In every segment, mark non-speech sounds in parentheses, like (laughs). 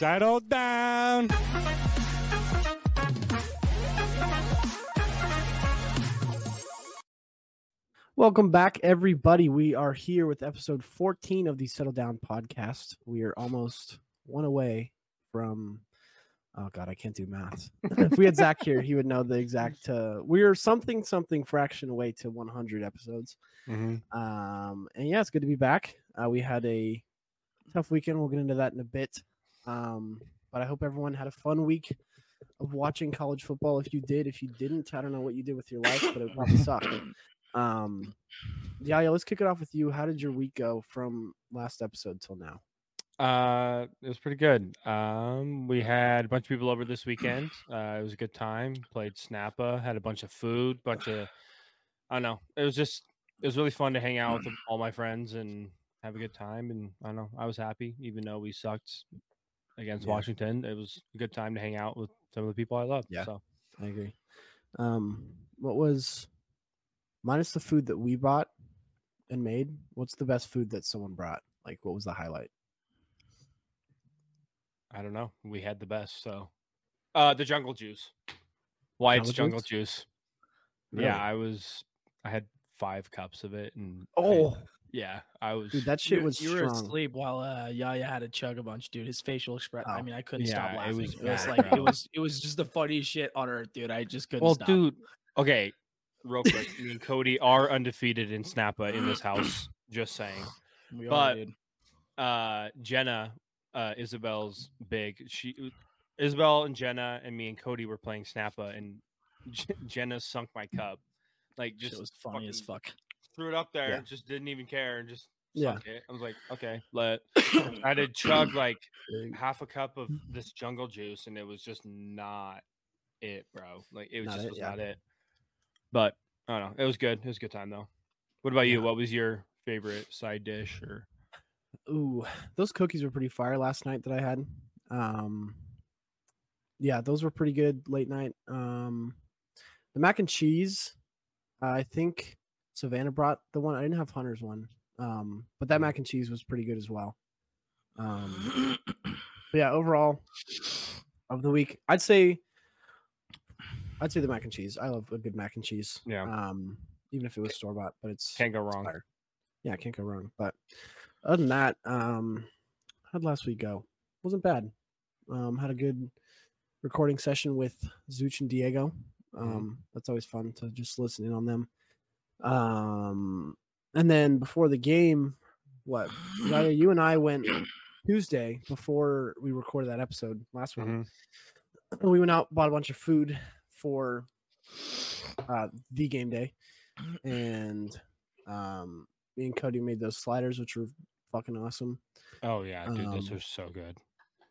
Settle down. Welcome back, everybody. We are here with episode 14 of the Settle Down podcast. We are almost one away from. Oh God, I can't do math. (laughs) if we had Zach here, he would know the exact. Uh, we are something something fraction away to 100 episodes. Mm-hmm. Um, and yeah, it's good to be back. Uh, we had a tough weekend. We'll get into that in a bit. Um, but I hope everyone had a fun week of watching college football. If you did, if you didn't, I don't know what you did with your life, but it probably sucked. (coughs) Um, yeah, yeah. Let's kick it off with you. How did your week go from last episode till now? Uh, it was pretty good. Um, we had a bunch of people over this weekend. Uh, it was a good time. Played Snappa. Had a bunch of food. Bunch of, I don't know. It was just, it was really fun to hang out with all my friends and have a good time. And I don't know. I was happy, even though we sucked against Yeah. Washington. It was a good time to hang out with some of the people I love. Yeah. So I agree. Um, what was minus the food that we bought and made? What's the best food that someone brought? Like, what was the highlight? I don't know. We had the best. So, uh, the jungle juice, White's Jungle jungle juice? juice. Really? Yeah, I was. I had five cups of it, and Oh, yeah, I was. dude, that shit you, was you were asleep while uh, Yaya had to chug a bunch, dude. His facial expression. I Oh. mean, I couldn't Yeah, stop it laughing. was It was, like it was. It was just the funniest shit on earth, dude. I just couldn't well, stop. dude. Okay, real quick. me and Cody are undefeated in Snappa in this house. (clears throat) Just saying. we are, but- dude. Uh, Jenna, uh, Isabel's big. She, Isabel and Jenna and me and Cody were playing Snappa, and J- Jenna sunk my cup. Like Shit just was funny as fuck. Threw it up there Yeah. and just didn't even care and just Yeah. it. I was like, okay, (coughs) let. I did chug like half a cup of this jungle juice, and it was just not it, bro. Like it was Not just it, was yeah. not it. But I don't know. It was good. It was a good time though. What about you? Yeah. What was your favorite side dish or? Ooh, those cookies were pretty fire last night that I had. Um, yeah, those were pretty good late night. Um, the mac and cheese, I think Savannah brought the one. I didn't have Hunter's one, um, but that mac and cheese was pretty good as well. Um, (clears throat) but yeah, overall of the week, I'd say, I'd say the mac and cheese. I love a good mac and cheese. Yeah. Um, even if it was store bought, but it's Can't go wrong. fire. Yeah, can't go wrong. But other than that, um, how'd last week go? Wasn't bad. Um, had a good recording session with Zuch and Diego. Um, that's always fun to just listen in on them. Um, and then before the game, what? Raya, (sighs) you and I went Tuesday before we recorded that episode last week. Mhm. (clears throat) We went out, bought a bunch of food for uh, the game day, (clears throat) and um, me and Cody made those sliders, which were fucking awesome. Oh yeah, dude, those Um, are so good.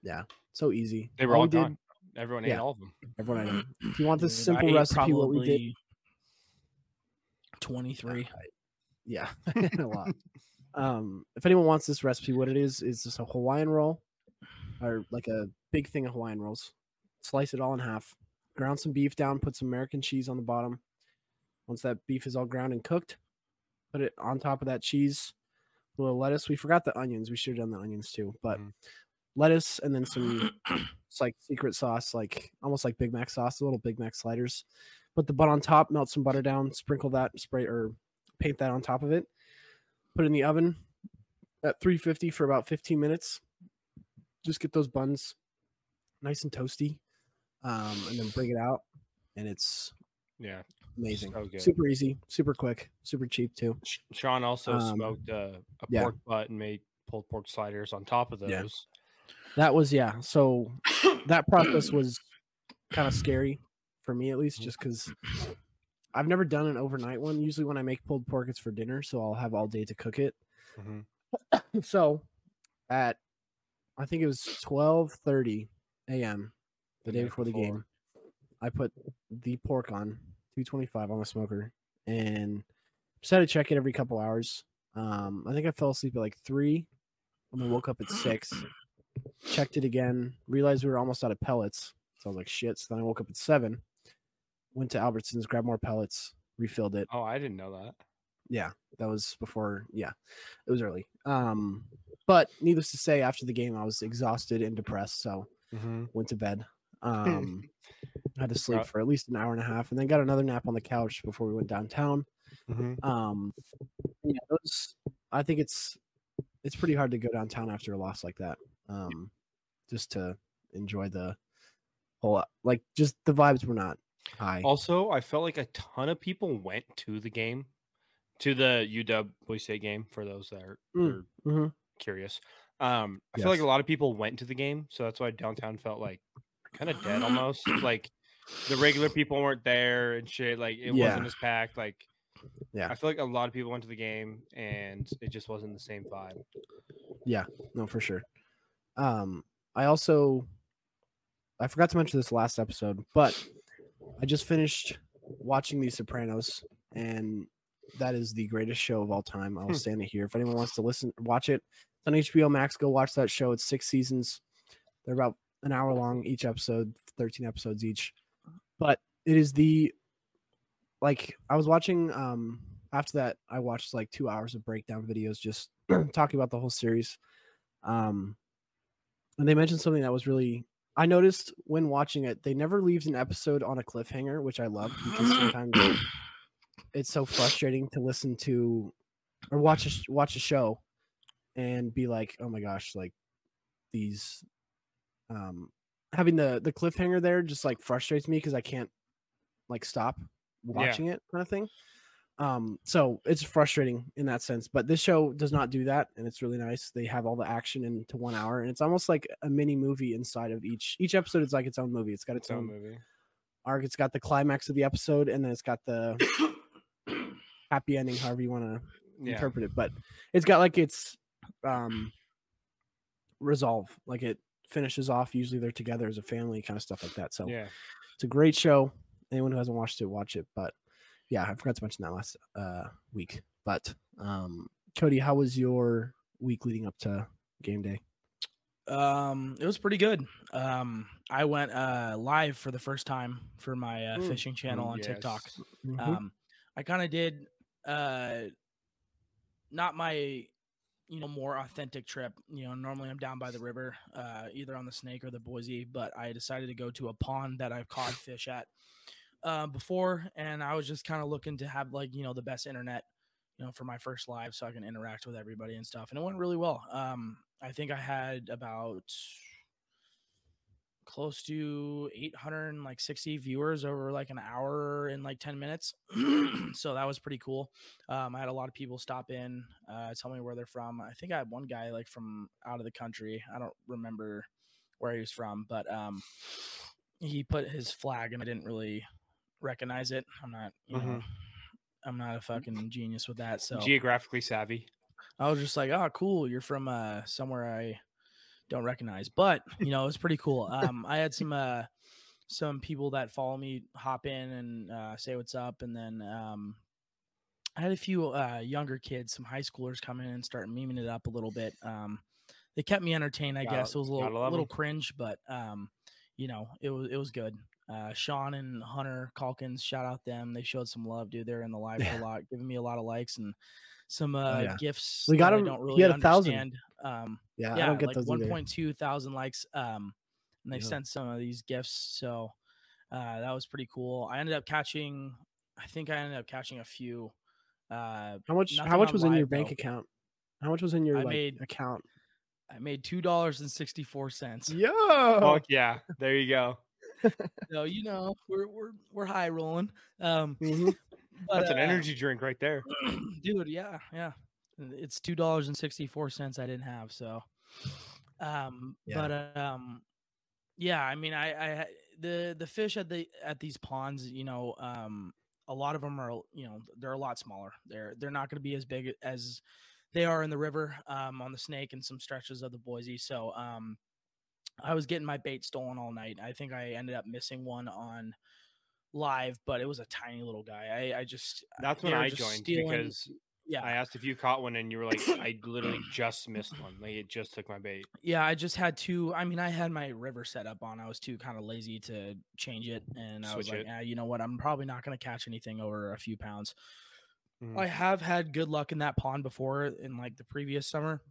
Yeah, so easy. They were All all we did- gone. Everyone ate all of them. Everyone, I know. If you want (clears throat) this simple ate recipe, what we did, probably Twenty-three. yeah, (laughs) a lot. (laughs) Um, if anyone wants this recipe, what it is is just a Hawaiian roll, or like a big thing of Hawaiian rolls. Slice it all in half. Ground some beef down. Put some American cheese on the bottom. Once that beef is all ground and cooked, put it on top of that cheese. A little lettuce. We forgot the onions. We should have done the onions too, but Mhm. lettuce and then some it's (clears throat) like secret sauce, like almost like Big Mac sauce, a little Big Mac sliders. Put the butt on top, melt some butter down, sprinkle that, spray or paint that on top of it. Put it in the oven at 350 for about 15 minutes. Just get those buns nice and toasty, um, and then bring it out, and it's Yeah. amazing. So good. Super easy, super quick, super cheap too. Sean also Um, smoked uh, a yeah. pork butt and made pulled pork sliders on top of those. Yeah. That was yeah. So that process was kind of scary for me at least, just because I've never done an overnight one. Usually when I make pulled pork, it's for dinner, so I'll have all day to cook it. Mhm. (coughs) So at I think it was twelve thirty a.m. the day before the game, I put the pork on two twenty five on the smoker and just had to check it every couple hours. Um, I think I fell asleep at like three, and then woke up at six. (coughs) Checked it again, realized we were almost out of pellets. So I was like, shit. So then I woke up at seven, went to Albertsons, grabbed more pellets, refilled it. Oh, I didn't know that. Yeah, that was before. Yeah, it was early. Um, but needless to say, after the game, I was exhausted and depressed, so Mm-hmm. went to bed. Um, (laughs) had to sleep for at least an hour and a half, and then got another nap on the couch before we went downtown. Mm-hmm. Um, yeah, those. I think it's it's pretty hard to go downtown after a loss like that. Um, just to enjoy the whole like just the vibes were not high. Also, I felt like a ton of people went to the game, to the UW Boise State game. For those that are, Mm, are mhm. curious, um, I feel like a lot of people went to the game, so that's why downtown felt like kind of dead (gasps) almost. like the regular people weren't there and shit. Like it Yeah. wasn't as packed. Like Yeah. I feel like a lot of people went to the game and it just wasn't the same vibe. Yeah, no, for sure. Um, I also I forgot to mention this last episode, but I just finished watching The Sopranos, and that is the greatest show of all time. I will Hmm. stand it here. If anyone wants to listen, watch it. It's on HBO Max. Go watch that show. It's six seasons. They're about an hour long each episode, thirteen episodes each. But it is the like I was watching. Um, after that, I watched like two hours of breakdown videos just (clears throat) talking about the whole series. Um, and they mentioned something that was really I noticed when watching it, they never leaves an episode on a cliffhanger, which I love because sometimes it's so frustrating to listen to or watch a watch a show and be like, oh my gosh, like these um having the the cliffhanger there just like frustrates me because I can't like stop watching it kind of thing. Um, so it's frustrating in that sense, but this show does not do that, and it's really nice. They have all the action into one hour, and it's almost like a mini movie inside of each. Each episode is like its own movie. It's got its, Its own movie. arc. It's got the climax of the episode, and then it's got the (coughs) happy ending, however you want to Yeah. interpret it. But it's got like its um resolve, like it finishes off. Usually they're together as a family, kind of stuff like that. So Yeah. it's a great show. Anyone who hasn't watched it, watch it. But yeah, I forgot to mention that last uh, week. But um, Cody, how was your week leading up to game day? Um, it was pretty good. Um, I went uh live for the first time for my uh, Mm. fishing channel on TikTok. yes. Mhm. Um, I kind of did uh not my you know more authentic trip. You know, normally I'm down by the river, uh, either on the Snake or the Boise, but I decided to go to a pond that I've caught fish at uh, before, and I was just kind of looking to have like you know the best internet, you know, for my first live, so I can interact with everybody and stuff, and it went really well. Um, I think I had about close to 860 viewers over like an hour and like 10 minutes (clears throat) so that was pretty cool. Um, i had a lot of people stop in uh, tell me where they're from. I think i had one guy like from out of the country. I don't remember where he was from but um, he put his flag and i didn't really recognize it i'm not you know Mhm. i'm not a fucking genius with that so Geographically savvy. I was just like, oh, cool. You're from uh, somewhere I don't recognize, but you know, it's pretty cool. Um, I had some uh, some people that follow me hop in and uh, say what's up, and then um, I had a few uh, younger kids, some high schoolers, come in and start memeing it up a little bit. Um, they kept me entertained. I guess it was a little love cringe, but um, you know, it was it was good. Uh, Sean and Hunter Calkins, shout out them. They showed some love, dude. They're in the live for a lot, giving me a lot of likes and some uh, yeah. gifts. We got that I him- don't he really had a thousand. understand. Um, Yeah, yeah, I don't get like those 1.2 thousand likes. Um, and they Yeah. sent some of these gifts, so uh, that was pretty cool. I ended up catching. I think I ended up catching a few. Uh, How much? How much on was in your live, bank though. account? How much was in your I like, made- account? I made two dollars and sixty four cents. Yo, Fuck yeah. There you go. So you know we're we're we're high rolling. Um, Mhm. but, That's an uh, energy drink right there. (clears throat) dude. Yeah, yeah. It's two dollars and sixty four cents I didn't have. So, um, Yeah. but um, yeah. I mean, I I the the fish at the at these ponds, you know, um, a lot of them are you know they're a lot smaller. They're they're not going to be as big as they are in the river, um, on the Snake and some stretches of the Boise. So, um, I was getting my bait stolen all night. I think I ended up missing one on live, but it was a tiny little guy. I I just That's when I joined stealing- because yeah I asked if you caught one and you were like, (coughs) I literally just missed one. Like it just took my bait. Yeah, I just had to. I mean, I had my river set up on. I was too kind of lazy to change it, and I was like, it. ah, you know what? I'm probably not going to catch anything over a few pounds. Mhm. I have had good luck in that pond before, in like the previous summer.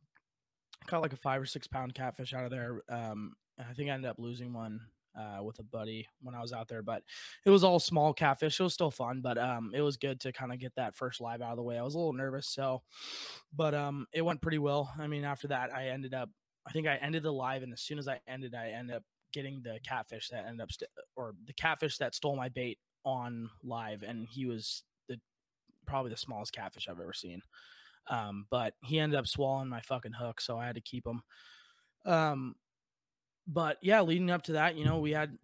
Caught like a five or six pound catfish out of there. Um, I think I ended up losing one uh, with a buddy when I was out there, but it was all small catfish. It was still fun, but um, it was good to kind of get that first live out of the way. I was a little nervous, so, but um, it went pretty well. I mean, after that, I ended up, I think I ended the live, and as soon as I ended, I ended up getting the catfish that ended up, st- or the catfish that stole my bait on live, and he was the probably the smallest catfish I've ever seen. Um, but he ended up swallowing my fucking hook, so I had to keep him. Um, but yeah, leading up to that, you know, we had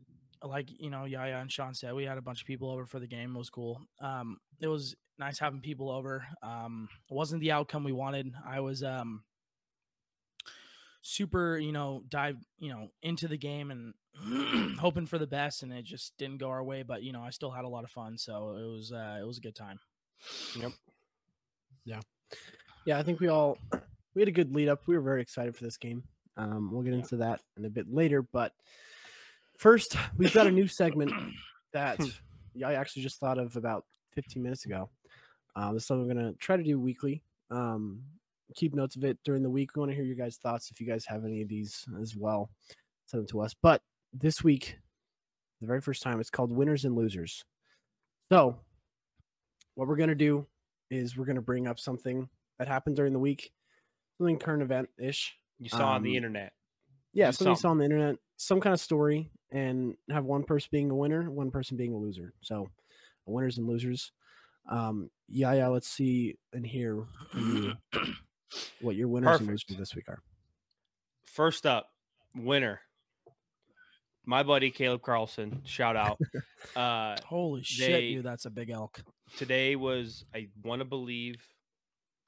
like you know Yaya and Sean said, we had a bunch of people over for the game. It was cool. Um, it was nice having people over. Um, it wasn't the outcome we wanted. I was um super, you know, dive, you know, into the game and (clears throat) hoping for the best, and it just didn't go our way. But you know, I still had a lot of fun, so it was uh, it was a good time. Yep. Yeah, I think we all (clears throat) we had a good lead up. We were very excited for this game. Um, we'll get Yeah. into that in a bit later, but first we've got a new segment (coughs) that I actually just thought of about 15 minutes ago. Uh, this is something we're gonna try to do weekly. Um, keep notes of it during the week. We want to hear your guys' thoughts if you guys have any of these as well. Send them to us. But this week, the very first time, it's called Winners and Losers. So, what we're gonna do is we're gonna bring up something that happened during the week, something current event ish. You saw on the Um, internet. Yeah, something you saw on the internet, some kind of story, and have one person being a winner, one person being a loser. So, winners and losers. Um, yeah, yeah. Let's see and hear you (clears throat) what your winners and Perfect. losers this week are. First up, winner. My buddy Caleb Carlson. Shout out. (laughs) uh, Holy shit, They- dude, that's a big elk. today was I want to believe,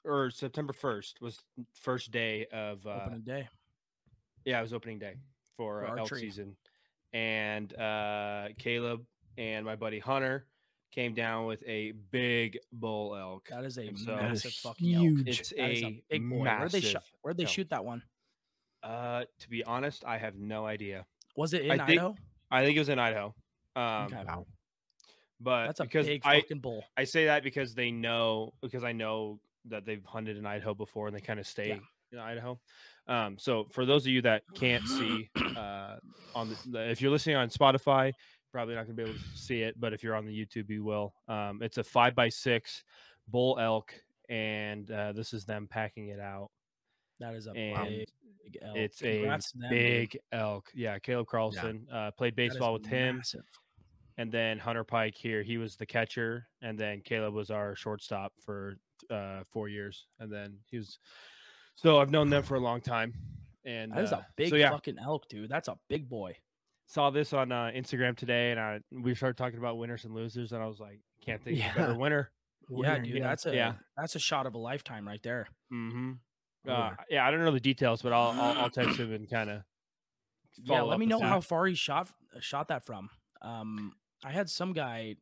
or September first was first day of uh, Opening day. Yeah, it was opening day for, For uh, elk season, and uh, Caleb and my buddy Hunter came down with a big bull elk. That is a And so- massive That is fucking elk. It's That is a, big boy. massive. Where'd they shot? Where'd they elk. shoot that one? Uh, to be honest, I have no idea. Was it in I think- Idaho? I think it was in Idaho. Um, Okay. Wow. but That's a because big I fucking bull. I say that because they know because I know that they've hunted in Idaho before and they kind of stay in Idaho. Um, so for those of you that can't see (clears throat) uh, on the, if you're listening on Spotify, probably not gonna be able to see it, but if you're on the YouTube, you will. Um, it's a five by six bull elk, and uh, this is them packing it out. That is a big, big elk. It's a Congrats them, dude. big elk. Yeah, Caleb Carlson uh, played baseball with him massive. and then Hunter Pike here, he was the catcher, and then Caleb was our shortstop for uh, four years, and then he was. So I've known them for a long time, and That is uh, a big so yeah, fucking elk, dude. That's a big boy. saw this on uh, Instagram today, and I we started talking about winners and losers, and I was like, can't think of a better Yeah. winner. (laughs) yeah, Winner, dude. yeah. That's a Yeah. that's a shot of a lifetime right there. Mm-hmm. Uh, yeah, I don't know the details, but I'll I'll, I'll text him (gasps) and kind of. yeah, let me know how far he shot shot that from. Um, I had some guy.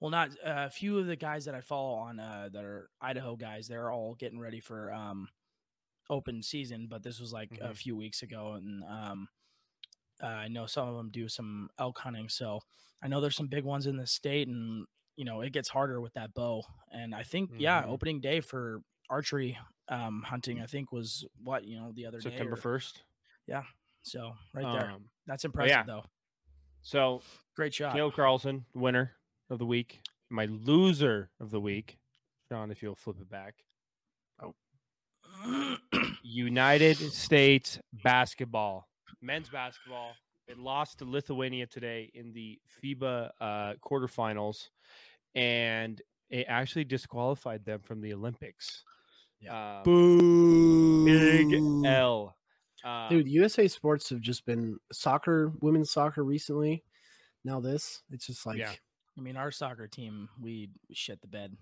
Well, not uh, a few of the guys that I follow on uh, that are Idaho guys. They're all getting ready for um, open season, but this was like a Mhm. few weeks ago, and um, uh, I know some of them do some elk hunting. So I know there's some big ones in the state, and you know it gets harder with that bow. And I think yeah, Mhm. opening day for archery um, hunting, I think was what you know the other. September first. Yeah, So right there, Um, that's impressive yeah. though. so Great shot. Caleb Carlson, winner of the week. My loser of the week, Sean, if you'll flip it back. Oh. (clears throat) United States basketball, men's basketball. It lost to Lithuania today in the FIBA uh, quarterfinals, and it actually disqualified them from the Olympics. Yeah. Boo. big L. Uh, Dude, USA sports have just been soccer, women's soccer recently. Now this, it's just like Yeah. I mean, our soccer team, we we shit the bed.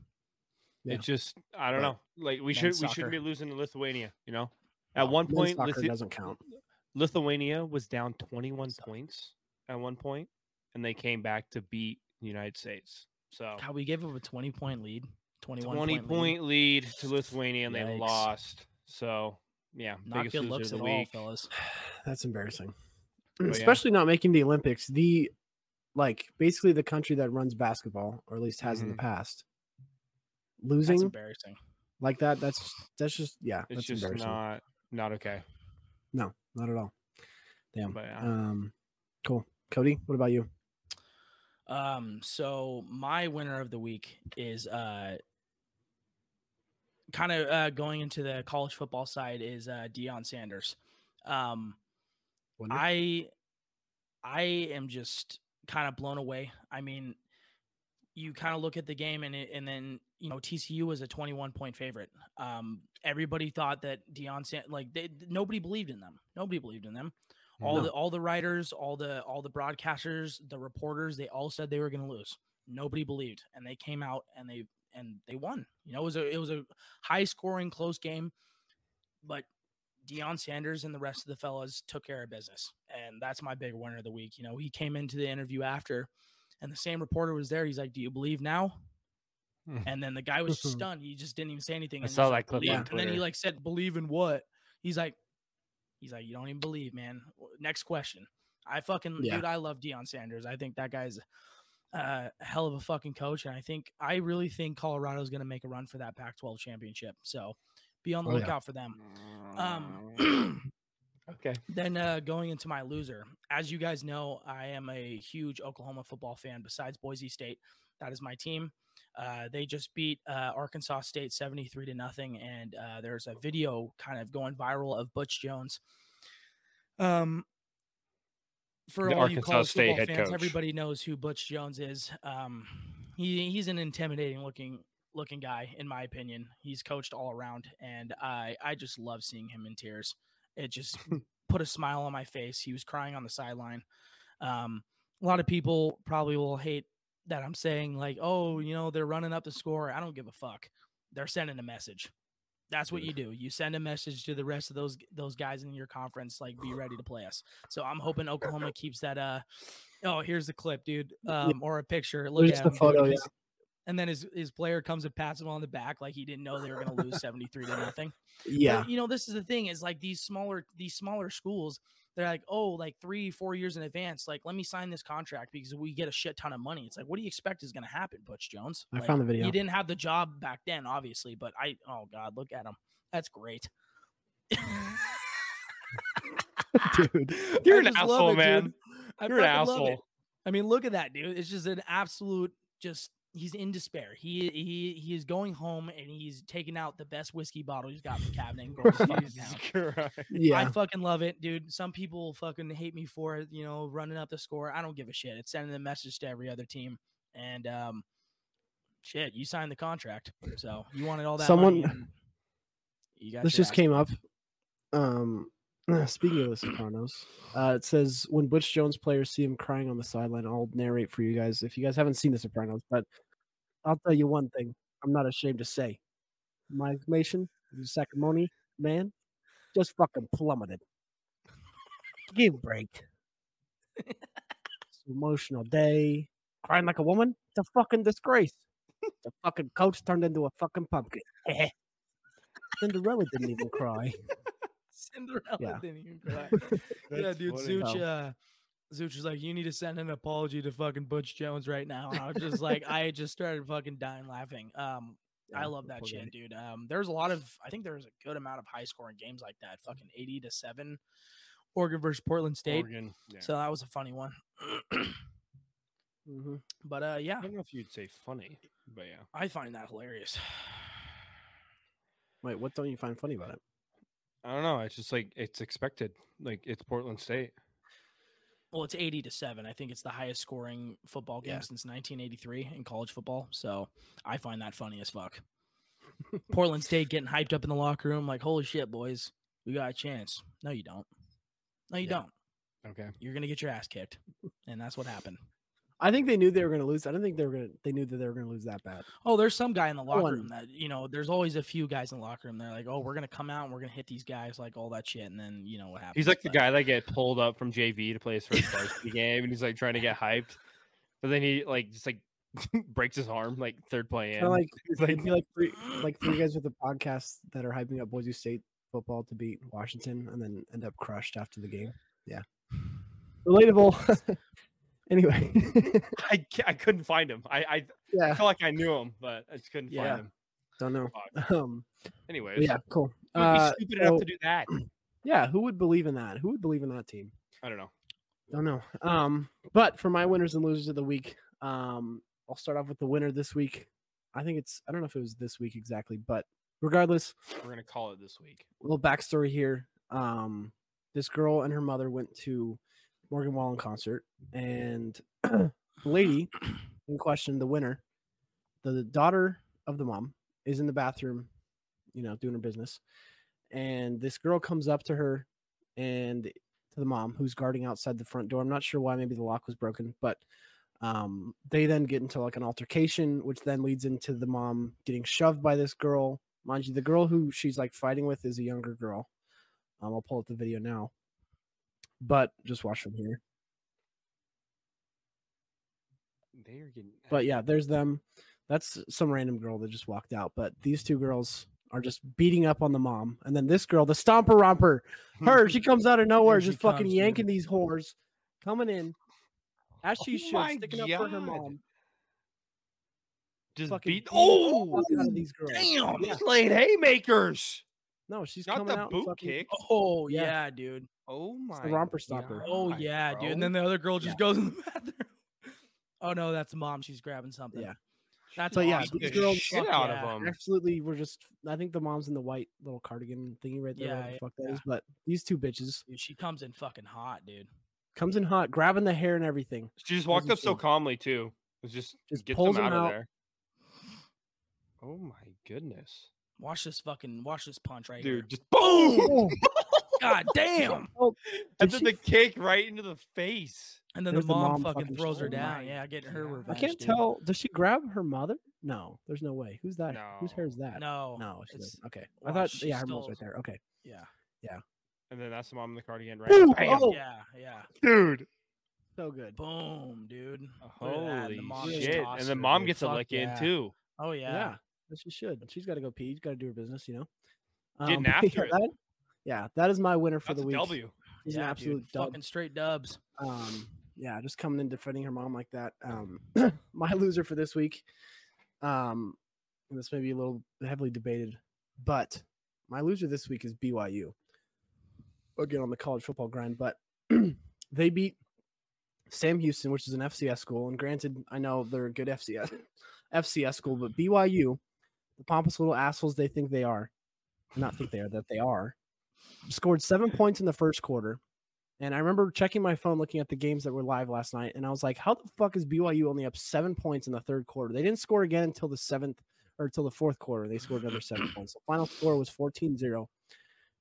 Yeah. It just I don't Right. know. Like we Men's should we shouldn't be losing to Lithuania. You know, at No, one point soccer Lithu- doesn't count. Lithuania was down 21 Suck. points at one point, and they came back to beat the United States. So God, we gave up a twenty point lead. Twenty one 20 point, point lead to Lithuania, and they lost. So yeah, Not good looks at all, fellas. (sighs) That's embarrassing. Yeah. Especially not making the Olympics. The like basically the country that runs basketball, or at least has in the Mhm. past, That's losing embarrassing. like that. That's that's just yeah. It's that's just embarrassing. not. not okay. No, not at all. Damn. But yeah. Um, cool. Cody, what about you? Um, so my winner of the week is uh kind of uh going into the college football side is uh Deion Sanders. Um Wonder? I I am just kind of blown away. I mean, you kind of look at the game and it, and then you know TCU was a 21 point favorite. Um, everybody thought that Deion San- like they, nobody believed in them. Nobody believed in them. All No. the all the writers, all the all the broadcasters, the reporters, they all said they were going to lose. Nobody believed, and they came out and they and they won. You know, it was a it was a high scoring, close game, but Deion Sanders and the rest of the fellas took care of business, and that's my big winner of the week. You know, he came into the interview after, and the same reporter was there. He's like, "Do you believe now?" Hmm. And then the guy was (laughs) stunned. He just didn't even say anything. I and saw that clip And then he like said, "Believe in what?" He's like, "He's like, you don't even believe, man." Next question. I fucking Yeah. dude, I love Deion Sanders. I think that guy's a hell of a fucking coach, and I think I really think Colorado's going to make a run for that Pac-12 championship. So be on the Oh, yeah. lookout for them. Um, (clears throat) okay. then uh, going into my loser, as you guys know, I am a huge Oklahoma football fan. Besides Boise State, that is my team. Uh, they just beat uh, Arkansas State seventy-three to nothing, and uh, there's a video kind of going viral of Butch Jones. Um, for The all you Arkansas college State football head fans, coach. everybody knows who Butch Jones is. Um, he he's an intimidating looking looking guy, in my opinion. He's coached all around, and I I just love seeing him in tears. It just (laughs) put a smile on my face. He was crying on the sideline. Um, a lot of people probably will hate that I'm saying like, oh, you know, they're running up the score. I don't give a fuck. They're sending a message. That's what you do. You send a message to the rest of those those guys in your conference, like, be ready to play us. So I'm hoping Oklahoma keeps that. Uh, oh, here's the clip, dude, um, or a picture. Look There's at the him, dude. photo, yeah. And then his his player comes and pats him on the back like he didn't know they were going to lose 73 to nothing. But, Yeah. you know, this is the thing is like these smaller these smaller schools, they're like, oh, like three, four years in advance, like let me sign this contract because we get a shit ton of money. It's like, what do you expect is gonna happen, Butch Jones? I Like, found the video. He didn't have the job back then, obviously, but I oh god, look at him. That's great. (laughs) Dude. (laughs) You're I an asshole, it, man. You're an fucking love it. asshole. I mean, look at that, dude. It's just an absolute just he's in despair. He he he is going home and he's taking out the best whiskey bottle he's got from the cabinet and going to fucking Jesus town. I fucking love it, dude. Some people fucking hate me for it, you know, running up the score. I don't give a shit. It's sending a message to every other team. And um shit, you signed the contract. So you wanted all that Someone- money you got This just ass came up. Um, (clears throat) speaking of the Sopranos, uh, it says when Butch Jones players see him crying on the sideline, I'll narrate for you guys if you guys haven't seen the Sopranos. But I'll tell you one thing: I'm not ashamed to say, my information, the Sacrimoni man, just fucking plummeted. Give a break. It's an emotional day. Crying like a woman? It's a fucking disgrace. The fucking coach turned into a fucking pumpkin. (laughs) Cinderella didn't even cry. (laughs) Cinderella Yeah. didn't even cry. (laughs) yeah, dude. funny. Zooch, uh, Zooch was like, "You need to send an apology to fucking Butch Jones right now." And I was just like, I just started fucking dying laughing. Um, I love that shit, guy. dude. Um, there's a lot of, I think there's a good amount of high scoring games like that. Fucking eighty to seven, Oregon versus Portland State. Oregon. Yeah. So that was a funny one. hmm but uh, yeah, I don't know if you'd say funny, but yeah. I find that hilarious. Wait, what don't you find funny about it? I don't know. It's just like it's expected. Like it's Portland State. Well, it's 80 to 7. I think it's the highest scoring football game Yeah. since 1983 in college football. So I find that funny as fuck. Portland State getting hyped up in the locker room like, holy shit, boys, we got a chance. No, you don't. No, you Yeah. don't. Okay. You're going to get your ass kicked. And that's what happened. I think they knew they were going to lose. I don't think they were going to. They knew that they were going to lose that bad. Oh, there's some guy in the locker room that, you know, there's always a few guys in the locker room. They're like, oh, we're going to come out and we're going to hit these guys, like all that shit. And then, you know, what happens. He's like the But- guy that get pulled up from JV to play his first varsity game, and he's like trying to get hyped, but then he like just like (laughs) breaks his arm like third play in. Like (laughs) be like three, like three (gasps) guys with a podcast that are hyping up Boise State football to beat Washington and then end up crushed after the game. Yeah, (sighs) relatable. (laughs) anyway, (laughs) I I couldn't find him. I I yeah, felt like I knew him, but I just couldn't Yeah. find him. don't know. (laughs) Um, Anyways, yeah, cool. Uh, stupid enough to do that? (clears throat) Yeah, who would believe in that? Who would believe in that team? I don't know. Don't know. Um, but for my winners and losers of the week, um, I'll start off with the winner this week. I think it's I don't know if it was this week exactly, but regardless, We're gonna call it this week. a little backstory here. Um, this girl and her mother went to Morgan Wallen concert, and (clears throat) the lady in question, the winner, the daughter of the mom, is in the bathroom, you know, doing her business, and this girl comes up to her and to the mom who's guarding outside the front door. I'm not sure why, maybe the lock was broken, but um, they then get into like an altercation, which then leads into the mom getting shoved by this girl. Mind you, the girl who she's like fighting with is a younger girl. Um, I'll pull up the video now, but just watch from here. They are getting. But yeah, there's them. That's some random girl that just walked out. But these two girls are just beating up on the mom, and then this girl, the stomper romper, her, she (laughs) comes out of nowhere, just fucking comes, dude. yanking these whores, coming in as she Oh should, my sticking up for her mom. just fucking beat. Oh, out of these girls. damn! Yeah. He's laying haymakers. No, she's Not coming the out. boot fucking- kick. Oh Yeah. yeah, dude. Oh my! It's the romper stopper. Oh God, yeah, dude. And then the other girl just goes in the (laughs) bathroom. Oh no, that's mom. She's grabbing something. Yeah. That's So, yeah, awesome. these girls shit fuck out yeah. of them. Absolutely, we're just. I think the mom's in the white little cardigan thingy right there. Yeah, whatever the yeah, fuck that yeah. is. But these two bitches Dude, she comes in fucking hot, dude. comes in hot, grabbing the hair and everything. She just As walked you up so should. calmly too. It just Just get pulls them him out, out. of there. Oh my goodness, Watch this fucking watch this punch right here. dude! Just boom, Oh, (laughs) God damn. (laughs) Oh, and did then she the kick right into the face. And then There's the the mom, mom fucking fucking throws her. Oh down. my Yeah, getting her revenge. I can't dude. tell. Does she grab her mother? No, there's no way. Who's that? Whose hair is that? No. no, she it's- doesn't. Okay, I thought. she's Yeah, her mom's still- right there. Okay, Yeah. Yeah. And then that's the mom in the cardigan, right? Ooh, oh. oh. Yeah, yeah. dude. so good. Boom, dude. Look at that, Holy the shit! And the mom dude. gets a Fuck lick in too. Oh Yeah, yeah. she should. She's got to go pee. She's got to do her business. You know. Getting um, (laughs) but after it. That, yeah, that is my winner for That's the week. W. She's an yeah, absolute dude. dub. Fucking straight dubs. Um, yeah, just coming in defending her mom like that. Um, (coughs) my loser for this week. Um, and this may be a little heavily debated, but my loser this week is BYU. Again on the college football grind, but (clears throat) they beat Sam Houston, which is an FCS school. And granted, I know they're a good FCS (laughs) FCS school, but BYU, the pompous little assholes they think they are, not think they are, that they are, scored seven points in the first quarter. And I remember checking my phone, looking at the games that were live last night, and I was like, "How the fuck is BYU only up seven points in the third quarter? They didn't score again until the seventh or until the fourth quarter. They scored another seven (clears throat) points. The final score was 14-0,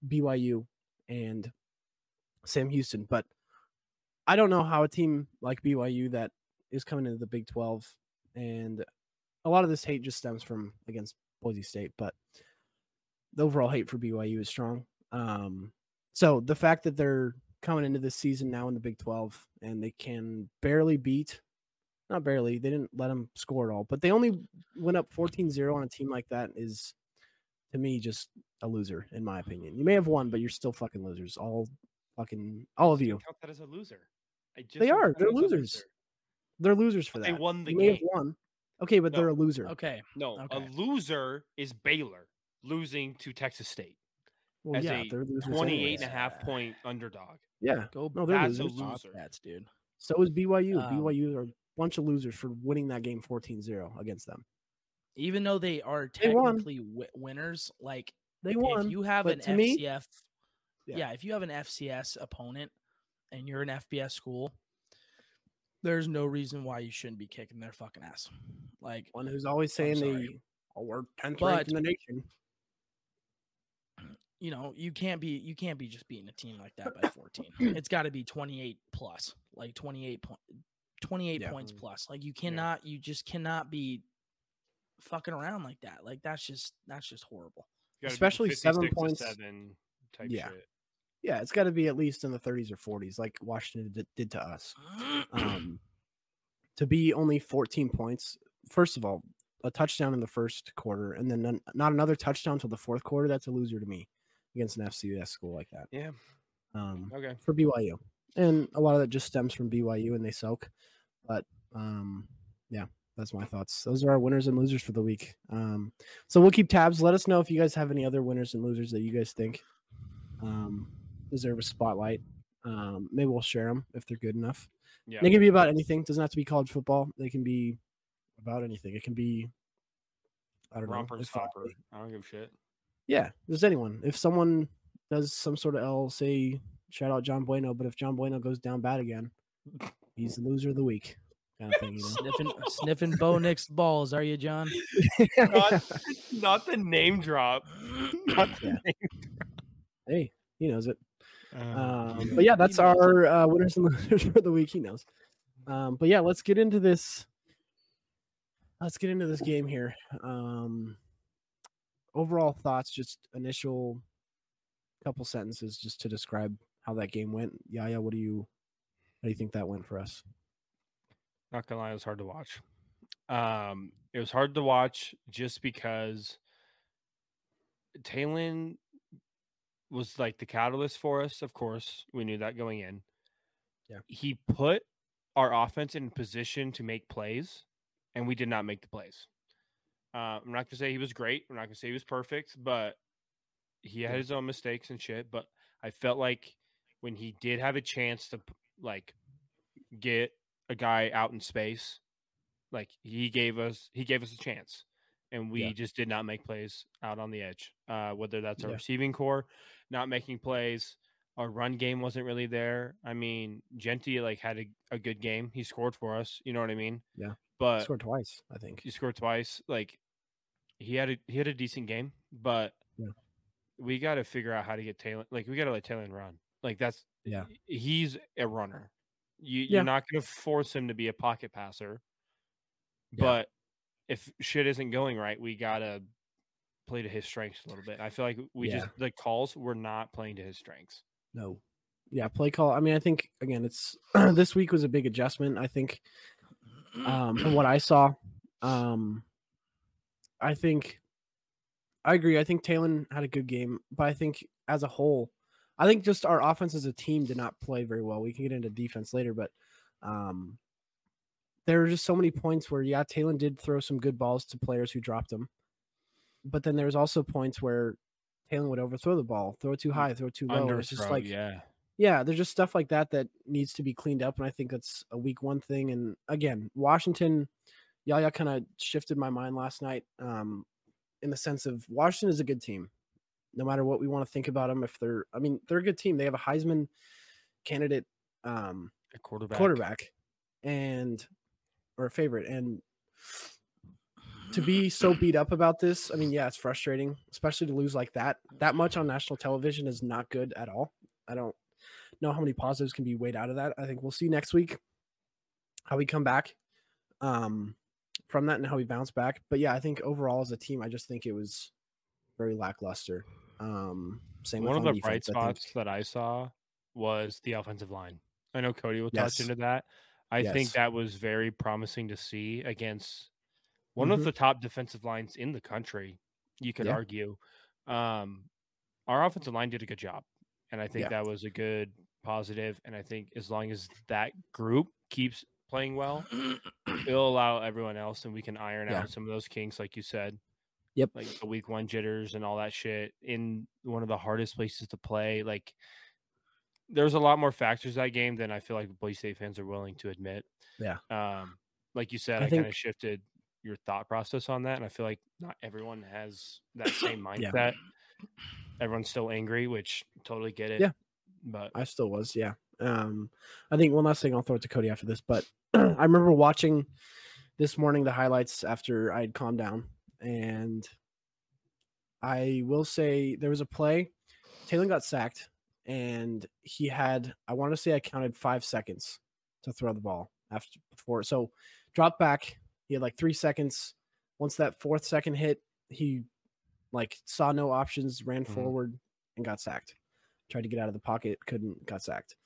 BYU and Sam Houston. But I don't know how a team like BYU that is coming into the Big 12, and a lot of this hate just stems from against Boise State, but the overall hate for BYU is strong. Um, so the fact that they're coming into this season now in the Big 12 and they can barely beat, not barely, they didn't let them score at all, but they only went up 14 0 on a team like that is to me just a loser, in my opinion. You may have won, but you're still fucking losers. All fucking, all of you. Count that as a loser. I just They are. They're that as a losers. loser. They're losers for But that. They won the you may have won. Okay, but they're a loser. Okay. No, Okay. a loser is Baylor losing to Texas State Well, as yeah, a they're losers 28 anyways. and a half point underdog. Yeah. Go No, they're That's a losers. loser. Bobcats, dude. So is BYU. Um, BYU are a bunch of losers for winning that game 14-0 against them. Even though they are They won. technically winners, like They if won. you have an to me- FCS, Yeah. yeah. if you have an FCS opponent and you're an FBS school, there's no reason why you shouldn't be kicking their fucking ass. Like, one who's always saying they sorry. we're 10th But- ranked in the nation. You know, you can't be you can't be just beating a team like that by (laughs) 14. it's got to be 28 plus, like 28 point 28 Yeah. points plus. Like you cannot you just cannot be fucking around like that. Like that's just that's just horrible. You gotta be Especially seven points- Seven type Yeah. shit. Yeah, it's got to be at least in the 30s or 40s, like Washington did, did to us. (clears throat) Um, to be only 14 points, first of all, a touchdown in the first quarter, and then none, not another touchdown till the fourth quarter. That's a loser to me against an FCS school like that. Yeah. Um, Okay. for BYU, and a lot of that just stems from BYU and they soak. But um, yeah, that's my thoughts. Those are our winners and losers for the week. Um, so we'll keep tabs. Let us know if you guys have any other winners and losers that you guys think um, deserve a spotlight. Um, maybe we'll share them if they're good enough. Yeah. They can be about anything. Doesn't have to be college football. They can be about anything. It can be I don't Romper know. stopper. I don't give a shit. Yeah, just anyone. If someone does some sort of L, say shout out John Bueno, but if John Bueno goes down bad again, he's the loser of the week. Kind of thing, you know? Sniffing, sniffing Bo Nix balls, are you, John? not, (laughs) not the name drop. Not the Yeah. name hey, he knows it. drop. Um, but yeah, that's our uh, winners and (laughs) losers for the week. He knows. Um, but yeah, let's get into this. Let's get into this game here. Um, overall thoughts, just initial couple sentences, just to describe how that game went. Yaya, what do you, how do you think that went for us? Not gonna lie, it was hard to watch. Um, it was hard to watch just because Taylen was like the catalyst for us. Of course, we knew that going in. Yeah. he put our offense in position to make plays, and we did not make the plays. Uh, I'm not gonna say he was great. I'm not gonna say he was perfect, but he had his own mistakes and shit. But I felt like when he did have a chance to like get a guy out in space, like he gave us he gave us a chance, and we Yeah. just did not make plays out on the edge. Uh, whether that's our Yeah. receiving core not making plays, our run game wasn't really there. I mean, Jeanty like had a, a good game. He scored for us. You know what I mean? Yeah. But Scored twice, I think. he scored twice. Like he had a he had a decent game, but Yeah. we got to figure out how to get Taylen. Like we got to let Taylen run. Like that's Yeah. He's a runner. You Yeah. you're not going to force him to be a pocket passer. Yeah. But if shit isn't going right, we gotta play to his strengths a little bit. I feel like we Yeah. just the calls were not playing to his strengths. No. Yeah, play call. I mean, I think again, it's (clears throat) this week was a big adjustment. I think um, from what I saw, um, I think I agree. I think Taylen had a good game, but I think as a whole, I think just our offense as a team did not play very well. We can get into defense later, but um, there were just so many points where yeah, Taylen did throw some good balls to players who dropped them, but then there was also points where Taylen would overthrow the ball, throw it too high, throw it too low. and It's just like yeah, yeah, there's just stuff like that that needs to be cleaned up, and I think that's a week one thing. And again, Washington, Yaya kind of shifted my mind last night, um, in the sense of Washington is a good team, no matter what we want to think about them. If they're, I mean, they're a good team. They have a Heisman candidate um, a quarterback. quarterback, and or a favorite, and to (sighs) be so beat up about this, I mean, yeah, it's frustrating, especially to lose like that. That much on national television is not good at all. I don't know how many positives can be weighed out of that. I think we'll see next week how we come back um, from that and how we bounce back. But yeah, I think overall as a team, I just think it was very lackluster. Um, same One of the bright defense, I spots that I saw was the offensive line. I know Cody will touch Yes. into that. I think that was very promising to see against one Mhm. of the top defensive lines in the country. You could Yeah. argue. Um, our offensive line did a good job, and I think Yeah. that was a good positive. And I think as long as that group keeps playing well, (clears throat) it'll allow everyone else, and we can iron Yeah. out some of those kinks, like you said Yep. like the week one jitters and all that shit in one of the hardest places to play. Like there's a lot more factors that game than I feel like Boise State fans are willing to admit. Yeah. Um, like you said, I I, kind of shifted your thought process on that, and I feel like not everyone has that same mindset. Yeah. Everyone's still angry, which totally get it. Yeah. But I still was, yeah. Um, I think one last thing I'll throw it to Cody after this, but (clears throat) I remember watching this morning the highlights after I had calmed down, and I will say there was a play. Taylen got sacked, and he had I want to say I counted five seconds to throw the ball after before. So drop back. He had like three seconds. Once that fourth second hit, he like saw no options, ran Mhm. forward, and got sacked tried to get out of the pocket, couldn't, got sacked.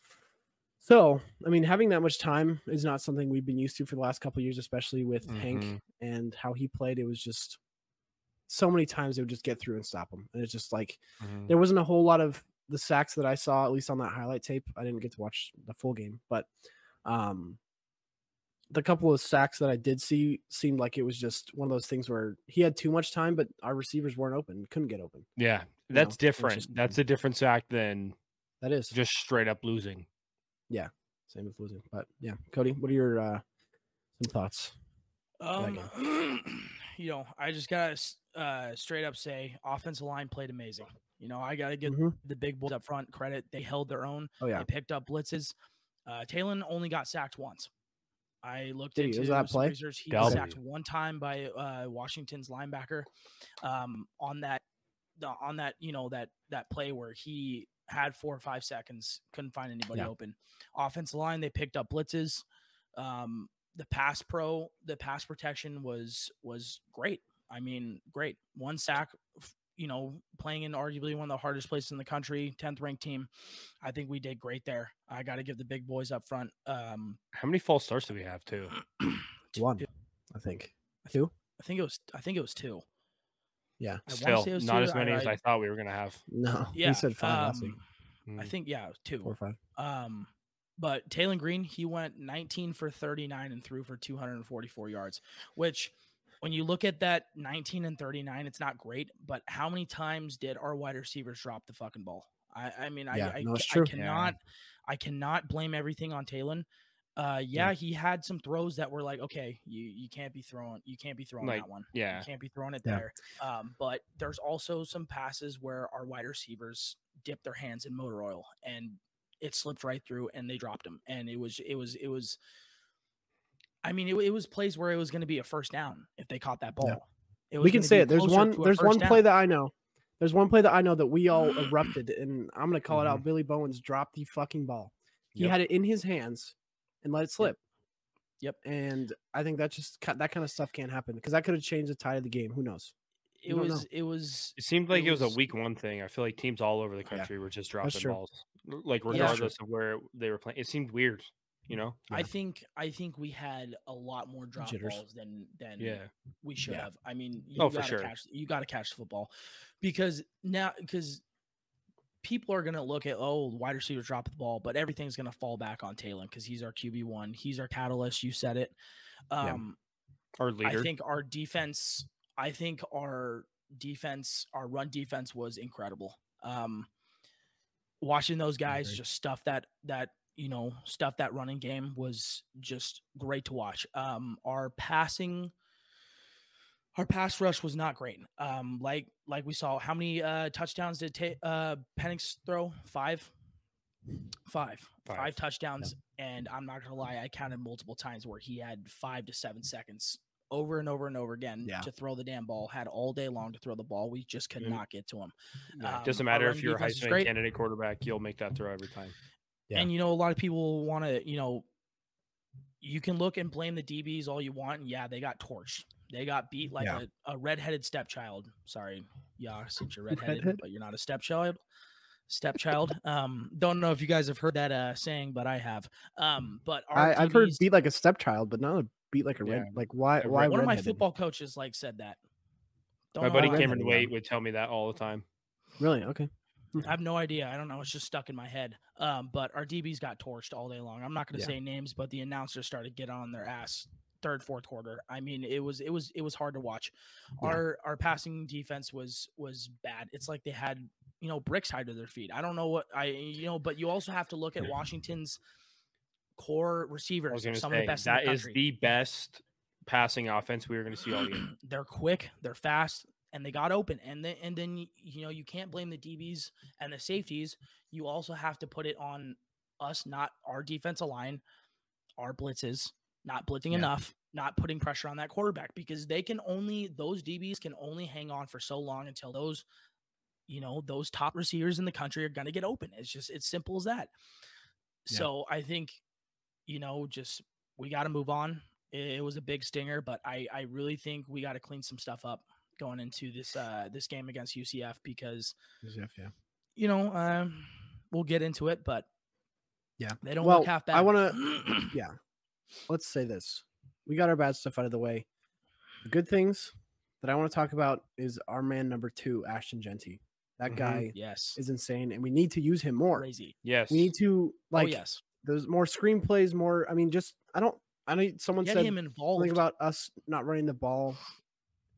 So, I mean, having that much time is not something we've been used to for the last couple of years, especially with Hank Mhm. and how he played. It was just so many times they would just get through and stop him. And it's just like mhm. there wasn't a whole lot of the sacks that I saw, at least on that highlight tape. I didn't get to watch the full game, but um the couple of sacks that I did see seemed like it was just one of those things where he had too much time, but our receivers weren't open, couldn't get open. Yeah, You that's know, different. just- That's a different sack than That is just straight up losing. Yeah, same with losing. But yeah, Cody, what are your uh, some thoughts? Um, (clears throat) you know, I just gotta uh, straight up say, offensive line played amazing. You know, I gotta give Mhm. the big boys up front credit. They held their own. Oh yeah, They picked up blitzes. Uh, Taylen only got sacked once. I looked Did into Was that some play? research. He Delby. was sacked one time by uh, Washington's linebacker um, on that the, on that you know that that play where he had four or five seconds, couldn't find anybody Yeah. open. Offensive line, they picked up blitzes. Um, the pass pro, the pass protection was was great. I mean, great. One sack, f- you know, playing in arguably one of the hardest places in the country, 10th ranked team. I think we did great there. I got to give the big boys up front. Um, How many false starts do we have too? t- (clears throat) one, I think. Two. I think it was. I think it was two. Yeah. I wanna Still, say it was not two. as many as I, I thought we were gonna have. No, yeah, he said five last week. um, I think yeah, it was two. Four or five. Um, but Taylen Green, he went 19 for 39 and threw for 244 yards, which when you look at that 19 and 39, it's not great, but how many times did our wide receivers drop the fucking ball? I, I mean, Yeah, I, I, no, it's ca- true. I cannot, I cannot blame everything on Taylen. Uh, yeah, he had some throws that were like, okay, you you can't be throwing, you can't be throwing Like, that one. Yeah, You can't be throwing it Yeah. there. Um, but there's also some passes where our wide receivers dipped their hands in motor oil and it slipped right through and they dropped him. And it was, it was, it was, I mean, it, it was plays where it was going to be a first down if they caught that ball. Yeah. It we can say it. There's one. There's first one play down. that I know. There's one play that I know that we all (gasps) erupted, and I'm gonna call it out. Mm-hmm. Billy Bowens dropped the fucking ball. He Yep. had it in his hands and let it slip. Yep. And I think that just that kind of stuff can't happen because that could have changed the tide of the game. Who knows? It you don't know. was, it was, it seemed like it it was, was- a week one thing. I feel like teams all over the oh, country were just dropping balls, l- like Yeah. regardless of where they were playing. It seemed weird, you know. I think, I think we had a lot more drop Jitters. balls than, than Yeah, we should Yeah. have. I mean, you Oh, for gotta sure. catch you gotta catch the football because now because people are gonna look at oh wide receivers drop the ball, but everything's gonna fall back on Taylen because he's our QB one, he's our catalyst. You said it. Yeah. Um, our I think our defense. I think our defense, our run defense was incredible. Um, watching those guys just stuff that that you know stuff that running game was just great to watch. Um, our passing, our pass rush was not great. Um, like like we saw, how many uh, touchdowns did ta- uh, Penix throw? Five. Five. Five, Five. touchdowns, and I'm not gonna lie, I counted multiple times where he had five to seven seconds over and over and over again Yeah. to throw the damn ball. Had all day long to throw the ball. We just could Mhm. not get to him. Yeah, um, doesn't matter if you're a Heisman candidate quarterback, you'll make that throw every time. Yeah. And you know, a lot of people want to, you know, you can look and blame the DBs all you want. And yeah, they got torched. They got beat like Yeah. a, a redheaded stepchild. Sorry, yeah, since you're redheaded, Redhead? but you're not a stepchild. Stepchild. Um, don't know if you guys have heard that uh saying, but I have. Um, but our I, I've heard beat like a stepchild, but not a beat like a red. Yeah. Like why? Why? red- one of my football coaches like said that. Don't My buddy. Cameron redheaded, Wait would tell me that all the time. Really? Okay. I have no idea. I don't know. It's just stuck in my head. Um, but our DBs got torched all day long. I'm not going to Yeah. say names, but the announcers started get on their ass third, fourth quarter. I mean, it was it was it was hard to watch. Yeah. Our our passing defense was was bad. It's like they had you know bricks tied to their feet. I don't know what I you know, but you also have to look at Washington's core receivers. Some say of the best that in the is the best passing offense we were going to see all year. (clears throat) they're quick, they're fast, and they got open. And then and then you know you can't blame the DBs and the safeties. You also have to put it on us, not our defensive line, our blitzes, not blitzing Yeah. enough, not putting pressure on that quarterback because they can only those DBs can only hang on for so long until those you know those top receivers in the country are going to get open. It's just it's simple as that. Yeah. So I think you know just we got to move on. It, it was a big stinger, but I I really think we got to clean some stuff up going into this uh this game against UCF because Yeah. yeah. you know um we'll get into it, but Yeah. they don't Well, look half bad. I wanna- (clears throat) Yeah. Let's say this: we got our bad stuff out of the way. The good things that I want to talk about is our man number two, Ashton Jeanty. That Mhm. guy yes, is insane, and we need to use him more. crazy. Yes. We need to like oh yes, there's more screenplays, more. I mean, just I don't. I need someone Get said him involved. something about us not running the ball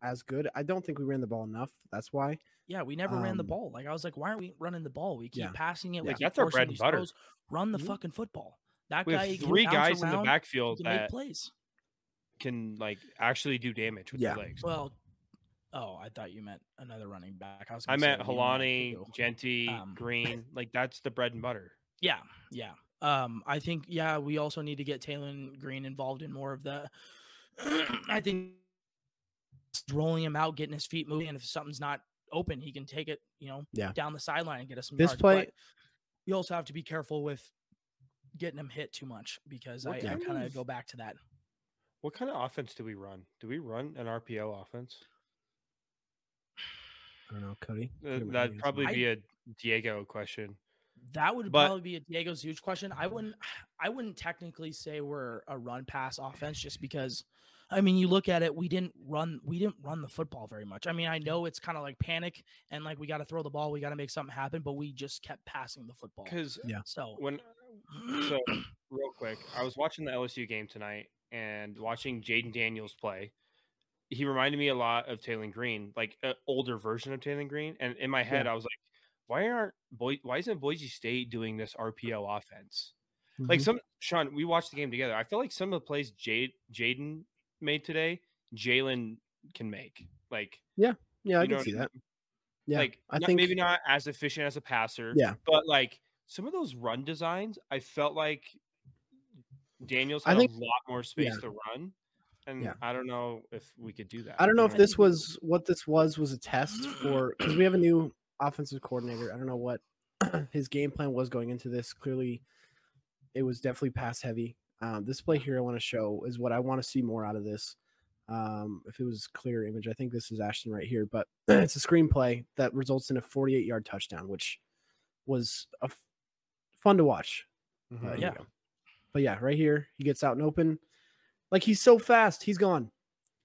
as good. I don't think we ran the ball enough. That's why. yeah, we never ran the um, ball. Like I was like, why aren't we running the ball? We keep Yeah. passing it. Yeah. We keep That's our bread and butter. throws. Run the Mhm. fucking football. That We guy have three bounce guys in the backfield he can make that plays. can like actually do damage with Yeah. their legs. Well, oh, I thought you meant another running back. I was. I gonna meant we don't have Holani. Jeanty, Um, Green. (laughs) Like that's the bread and butter. Yeah, yeah. Um, I think yeah, we also need to get Taylen Green involved in more of the. (clears throat) I think rolling him out, getting his feet moving, and if something's not open, he can take it, you know, Yeah. down the sideline and get us some This yards. play- But we also have to be careful with getting him hit too much because I, What I kind kind of of- go back to that. What kind of offense do we run? Do we run an RPO offense? I don't know, Cody. Uh, Look at my that'd probably be a Diego question. That would But- probably be a Diego's huge question. I wouldn't (sighs) I wouldn't technically say we're a run pass offense just because I mean you look at it, we didn't run we didn't run the football very much. I mean, I know it's kind of like panic and like we got to throw the ball, we got to make something happen, but we just kept passing the football. Because Yeah. So when so real quick, I was watching the LSU game tonight and watching Jayden Daniels play. He reminded me a lot of Taylen Green, like an older version of Taylen Green. And in my head, I was like, why aren't Boy why isn't Boise State doing this RPO offense? Like Mhm. some Sean, we watched the game together. I feel like some of the plays Jade Jaden made today, Taylen can make. Like yeah, yeah, I can see I that. Yeah, like I not- think maybe not as efficient as a passer. Yeah. but like some of those run designs, I felt like Daniels I had think- a lot more space yeah. to run, and Yeah. I don't know if we could do that. I don't know if this was what this was was a test for because we have a new offensive coordinator. I don't know what (clears throat) his game plan was going into this. Clearly, it was definitely pass heavy. Um, this play here I want to show is what I want to see more out of this. Um, if it was clear image, I think this is Ashton right here, but it's a screenplay that results in a 48 yard touchdown, which was a f- fun to watch. Mhm. Uh, Yeah. But yeah, right here, he gets out and open. Like he's so fast, he's gone.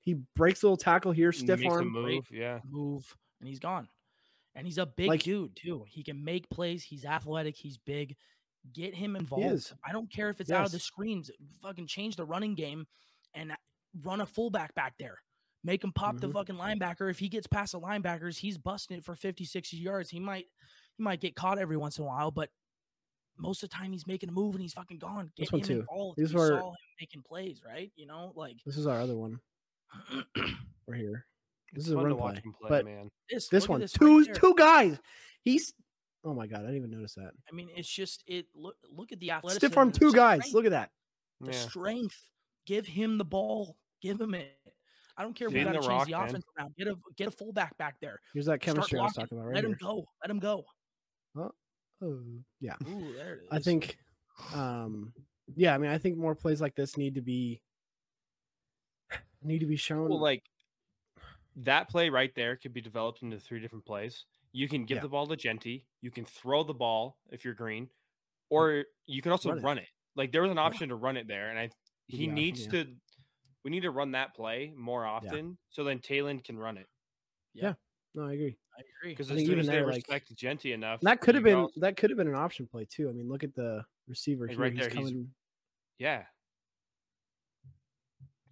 He breaks a little tackle here, stiff Makes arm. move, yeah. move and he's gone. And he's a big Like- dude too. He can make plays. He's athletic. He's big. Get him involved. I don't care if it's out of the screens. Fucking change the running game and run a fullback back there. Make him pop the Mhm. fucking linebacker. If he gets past the linebackers, he's busting it for 50, 60 yards. He might he might get caught every once in a while, but most of the time he's making a move and he's fucking gone. Get This one him too. involved. These You were- saw him making plays, right? You know, like This is our other one (clears throat) We're here. This It's is a fun run to watch play, him play, but man. this. This one, this two right two guys. He's oh my god, I didn't even notice that. I mean, it's just it. Look, look at the athleticism. Stiff arm and two guys. strength- Look at that. the Yeah. strength. Give him the ball. Give him it. I don't care if we got to the change rock, the man. offense around. Get a get a fullback back there. Here's that chemistry I was talking about right Let him go. Let him go. Oh, yeah. Ooh, there it is. I think um yeah, I mean I think more plays like this need to be need to be shown. Well, like that play right there could be developed into three different plays. You can give Yeah. the ball to Jeanty. You can throw the ball if you're green, or you can also Run run it. it. Like there was an option to run it there, and I he the option, needs yeah. to. We need to run that play more often, so then Taylen can run it. Yeah, no, I agree. I agree. Because as soon even as they there, like- respect Jeanty enough, that could have been also- that could have been an option play too. I mean, look at the receiver Like, here. right he's there, he's- coming. yeah.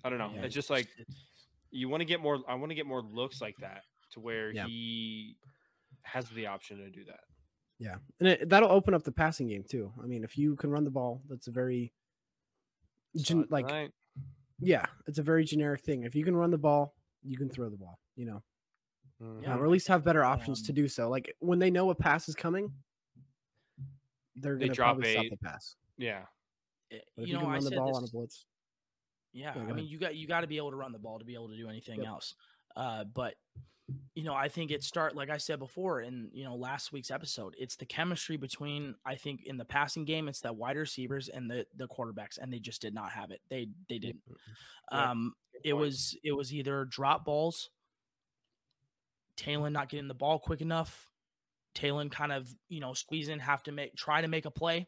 I don't know. Yeah, it's just like you want to get more. I want to get more looks like that to where Yeah. he has the option to do that. Yeah, and it, that'll open up the passing game too. I mean, if you can run the ball, that's a very gen- like tonight. yeah, it's a very generic thing. If you can run the ball, you can throw the ball. You know, Mhm. Yeah. um, or at least have better options to Um, do so. Like when they know a pass is coming, they're gonna drop probably stop a- the pass. yeah. Eh, But if you you, know, can I run the said ball this, on a blitz, Yeah, Yeah, I go mean, you got you got to be able to run the ball to be able to do anything Yep. else. Uh, but you know, I think it start like I said before in you know last week's episode. It's the chemistry between I think in the passing game, it's the wide receivers and the the quarterbacks, and they just did not have it. They they didn't. Yeah, Um, it was it was either drop balls, Taylen not getting the ball quick enough, Taylen kind of you know squeezing, have to make try to make a play.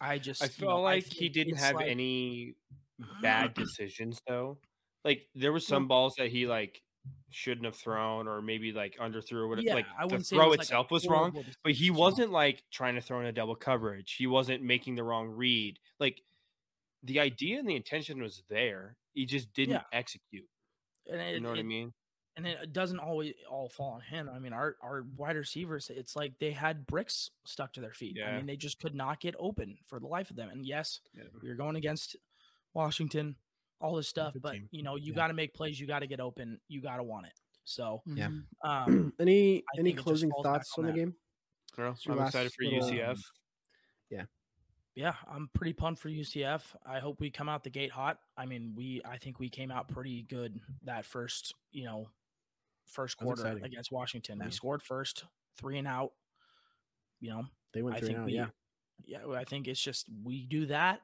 I just I you feel know, like he didn't have like- any (clears throat) bad decisions though. Like there was some balls that he like shouldn't have thrown, or maybe like underthrew or whatever. Yeah, like I the say it throw was, like, itself was wrong, but he wasn't like trying to throw in a double coverage. He wasn't making the wrong read. Like the idea and the intention was there. He just didn't Yeah. execute. And it, You know what I mean? and it doesn't always all fall on him. I mean, our our wide receivers, it's like they had bricks stuck to their feet. Yeah. I mean, they just could not get open for the life of them. And yes, were going against Washington, all this stuff, but team. you know, you Yeah. got to make plays, you got to get open, you got to want it. So, Yeah. Mhm. (clears throat) um, (clears throat) any I any think it just closing thoughts on on the game? Girl, I'm excited for little- UCF. yeah, Yeah, I'm pretty pumped for UCF. I hope we come out the gate hot. I mean, we I think we came out pretty good that first, you know, first quarter against Washington. Yeah. We scored first, three and out. You know, They went I three think now. we, Yeah, yeah, I think it's just we do that,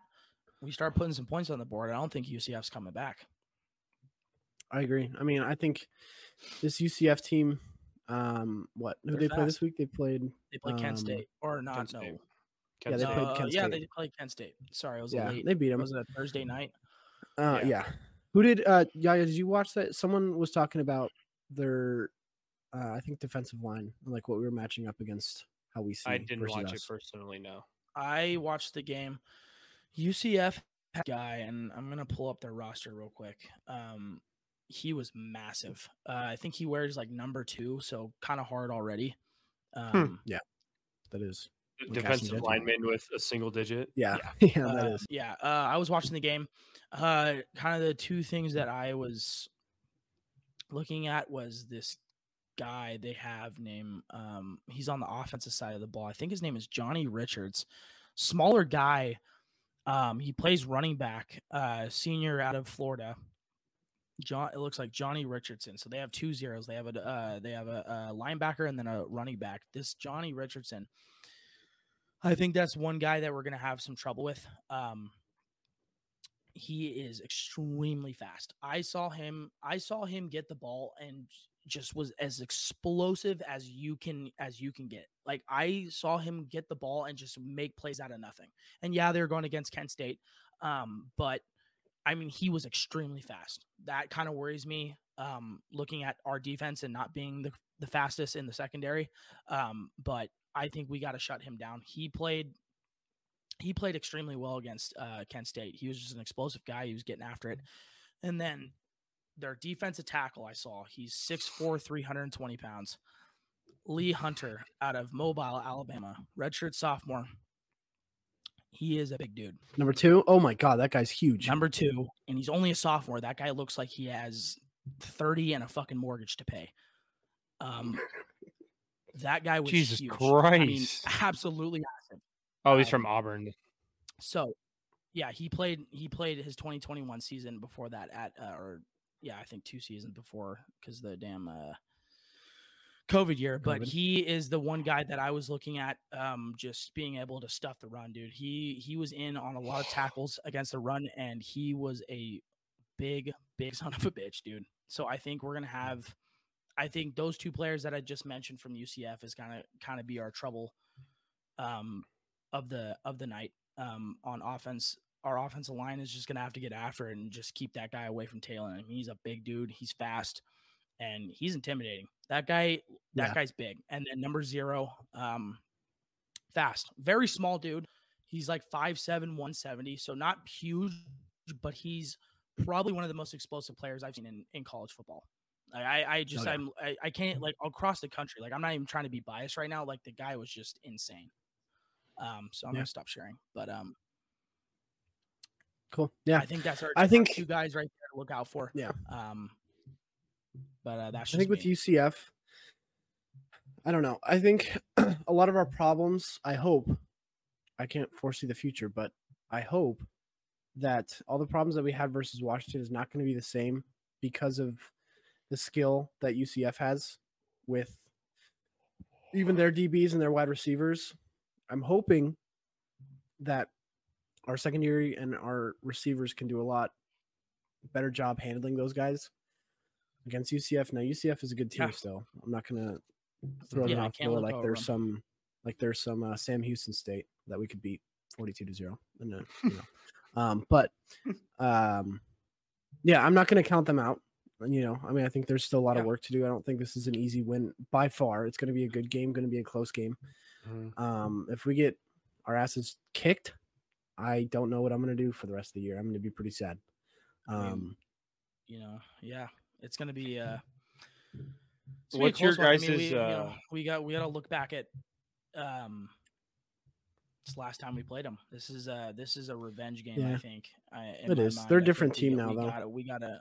we start putting some points on the board. I don't think UCF's coming back. I agree. I mean, I think this UCF team. Um, what who They're they play this week? They played. They play Kent Um, State or not? State. No, Yeah, they played Uh, Kent yeah, State. they played Kent State. Sorry, it was Yeah, late. they beat them. Was it a Thursday night? Uh, Yeah. yeah. Who did? Uh, Yaya, did you watch that? Someone was talking about their, uh, I think defensive line, like what we were matching up against. How we see. I didn't versus watch it personally. No. I watched the game. UCF guy, and I'm gonna pull up their roster real quick. Um, he was massive. Uh, I think he wears like number two, so kind of hard already. Um, yeah, That is. Defensive Ashton lineman with a single digit. Yeah, (laughs) yeah, that Uh, is. Yeah, uh, I was watching the game. Uh, kind of the two things that I was looking at was this guy they have named. Um, he's on the offensive side of the ball. I think his name is Johnny Richards. Smaller guy. Um, he plays running back. Uh, senior out of Florida. John, it looks like Johnny Richardson. So they have two zeros. They have a uh, they have a, a linebacker and then a running back. This Johnny Richardson. I think that's one guy that we're gonna have some trouble with. Um, he is extremely fast. I saw him. I saw him get the ball and just was as explosive as you can as you can get. Like I saw him get the ball and just make plays out of nothing. And yeah, they're going against Kent State, um, but I mean he was extremely fast. That kind of worries me. Um, looking at our defense and not being the the fastest in the secondary, um, but I think we got to shut him down. He played he played extremely well against uh, Kent State. He was just an explosive guy. He was getting after it. And then their defensive tackle, I saw, he's 6'4, 320 pounds. Lee Hunter out of Mobile, Alabama, redshirt sophomore. He is a big dude. Number two. Oh my god, that guy's huge. Number two, and he's only a sophomore. That guy looks like he has 30 and a fucking mortgage to pay. Um, (laughs) that guy was Jesus huge. I mean, Christ. absolutely massive. Oh, he's Um, from Auburn. So, yeah, he played. He played his 2021 season before that at, uh, or yeah, I think two seasons before because the damn uh, COVID year. But he is the one guy that I was looking at, um, just being able to stuff the run, dude. He he was in on a lot of tackles against the run, and he was a big, big (laughs) son of a bitch, dude. So I think we're gonna have. I think those two players that I just mentioned from UCF is gonna kind of be our trouble um, of the of the night um, on offense. Our offensive line is just gonna have to get after it and just keep that guy away from tailing him. He's a big dude. He's fast, and he's intimidating. That guy, that Yeah. guy's big. And then number zero, um, fast, very small dude. He's like 5'7", 170, so not huge, but he's probably one of the most explosive players I've seen in, in college football. I, I, I just yeah. I'm I, I can't like across the country. Like I'm not even trying to be biased right now. Like the guy was just insane. Um, so I'm Yeah. gonna stop sharing. But um, Cool. Yeah. I think that's our, I think- two guys right there to look out for. Yeah. Um, but uh, that's I think with. UCF, I don't know. I think (clears throat) a lot of our problems, I hope, I can't foresee the future, but I hope that all the problems that we had versus Washington is not going to be the same because of the skill that UCF has with even their DBs and their wide receivers. I'm hoping that our secondary and our receivers can do a lot better job handling those guys against UCF. Now UCF is a good team Yeah. still. I'm not gonna throw Yeah, them off the can't door look like there's some like there's some uh, Sam Houston State that we could beat 42 to zero. And, uh, you know. (laughs) um, but um, yeah, I'm not gonna count them out. You know, I mean, I think there's still a lot of work to do. I don't think this is an easy win by far. It's going to be a good game, going to be a close game. Mhm. Um, if we get our asses kicked, I don't know what I'm going to do for the rest of the year. I'm going to be pretty sad. Um, you know, yeah, it's gonna be. uh it's gonna be a What's your close one. I mean, guys' we, you know, uh, we got we got to look back at um this last time we played them. This is uh this is a revenge game. I think. I, in It my is. mind. They're a think different we- team now, we though. Gotta, we gotta.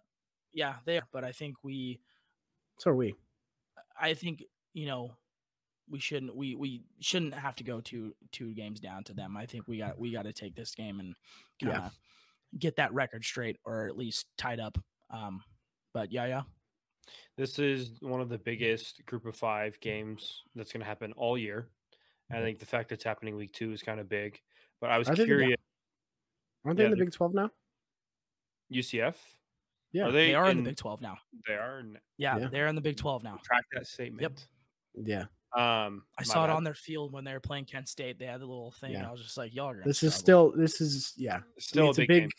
Yeah, they are. But I think we. so are we. I think you know. We shouldn't. We we shouldn't have to go two two games down to them. I think we got we got to take this game and kind of get that record straight, or at least tied up. Um, but yeah, yeah. This is one of the biggest group of five games that's going to happen all year. I think the fact that it's happening week two is kind of big. But I was I think- yeah. curious, Aren't they Yeah, in the Big 12 now? UCF. Yeah. are they, They, are in in the Big Twelve now. They are. in- Yeah, Yeah. they're in the Big Twelve now. Track that statement. Yep. Yeah. Um, I my saw it on their field when they were playing Kent State. They had the little thing. Yeah. I was just like, y'all are This is struggle." still, this is, yeah. I mean, Still it's a big, game.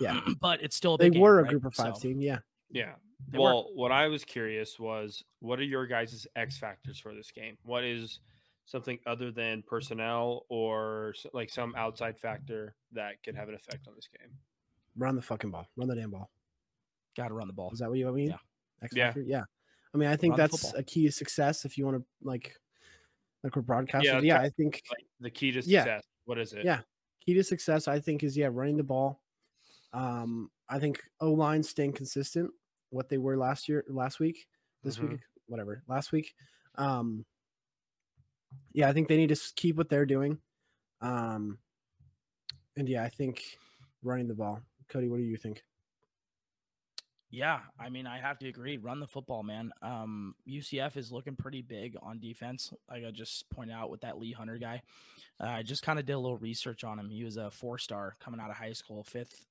yeah. (clears throat) but it's still a They game, were a right? group of five So, team. Yeah. Yeah. They were. well, what I was curious was, what are your guys' X factors for this game? What is something other than personnel or like some outside factor that could have an effect on this game? Run the fucking ball. Run the damn ball. Got to run the ball. Is that what you mean? Yeah. X Yeah. factor? Yeah. I mean, I think that's football. a key to success if you want to like, like we're broadcasters. Yeah, Yeah, I think Like the key to Yeah. success. What is it? Yeah. key to success, I think, is yeah, running the ball. Um, I think O line staying consistent, what they were last year, last week, this Mhm. week, whatever, last week. Um, yeah, I think they need to keep what they're doing. Um, and yeah, I think running the ball. Cody, what do you think? Yeah, I mean, I have to agree. Run the football, man. Um, UCF is looking pretty big on defense. Like I just pointed out with that Lee Hunter guy. Uh, I just kind of did a little research on him. He was a four star coming out of high school, fifth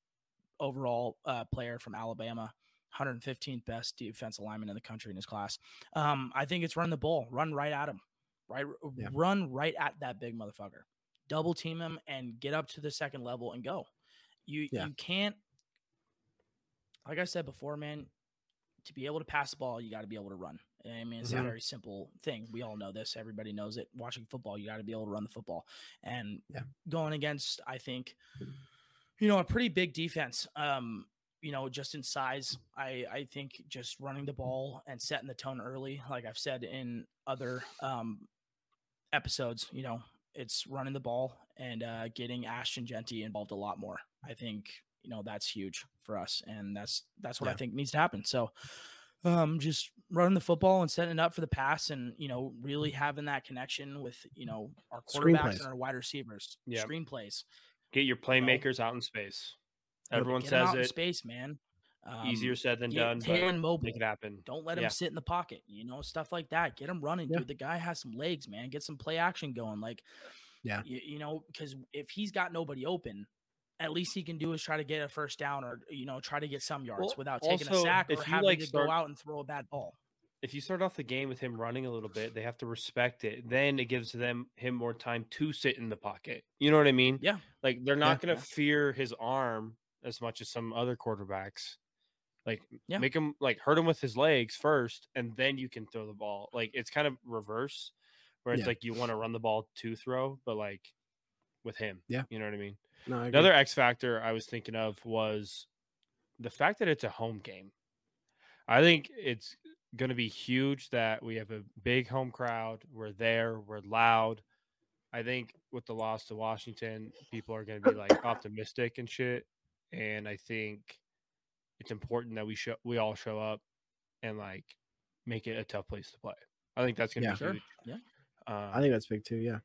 overall uh, player from Alabama, 115th best defensive lineman in the country in his class. Um, I think it's run the ball, run right at him, right, Yeah. run right at that big motherfucker, double team him, and get up to the second level and go. You Yeah. you can't like I said before, man, to be able to pass the ball, you got to be able to run. I mean, it's Mhm. a very simple thing. We all know this. Everybody knows it. Watching football, you got to be able to run the football. And Yeah. going against, I think, you know, a pretty big defense. Um, you know, just in size, I I think just running the ball and setting the tone early, like I've said in other um episodes, you know, it's running the ball and uh, getting Ashton Jeanty involved a lot more. I think you know that's huge for us, and that's that's what I think needs to happen. So, um, just running the football and setting it up for the pass, and you know, really having that connection with you know our quarterbacks and our wide receivers. Yeah. Screenplays. Get your playmakers out in space. Everyone says out in it. space, man. Um, Easier said than done, but mobile. make it happen. Don't let him Yeah. sit in the pocket, you know, stuff like that. Get him running, Yeah. dude. The guy has some legs, man. Get some play action going. Like, Yeah. you, you know, because if he's got nobody open, at least he can do is try to get a first down or you know try to get some yards Well, without taking a sack or having like, to start- go out and throw a bad ball. If you start off the game with him running a little bit, they have to respect it. Then it gives them him more time to sit in the pocket. You know what I mean? Yeah. Like they're not Yeah. going to fear his arm as much as some other quarterbacks. Like Yeah. make him like hurt him with his legs first, and then you can throw the ball. Like it's kind of reverse, where it's Yeah. like you want to run the ball to throw, but like with him. Yeah. You know what I mean? No, I. Another X factor I was thinking of was the fact that it's a home game. I think it's going to be huge that we have a big home crowd. We're there, we're loud. I think with the loss to Washington, people are going to be like (coughs) optimistic and shit. And I think it's important that we show we all show up and like make it a tough place to play. I think that's going to Yeah. be Sure. huge. Yeah. Um, I think that's big too. Yeah.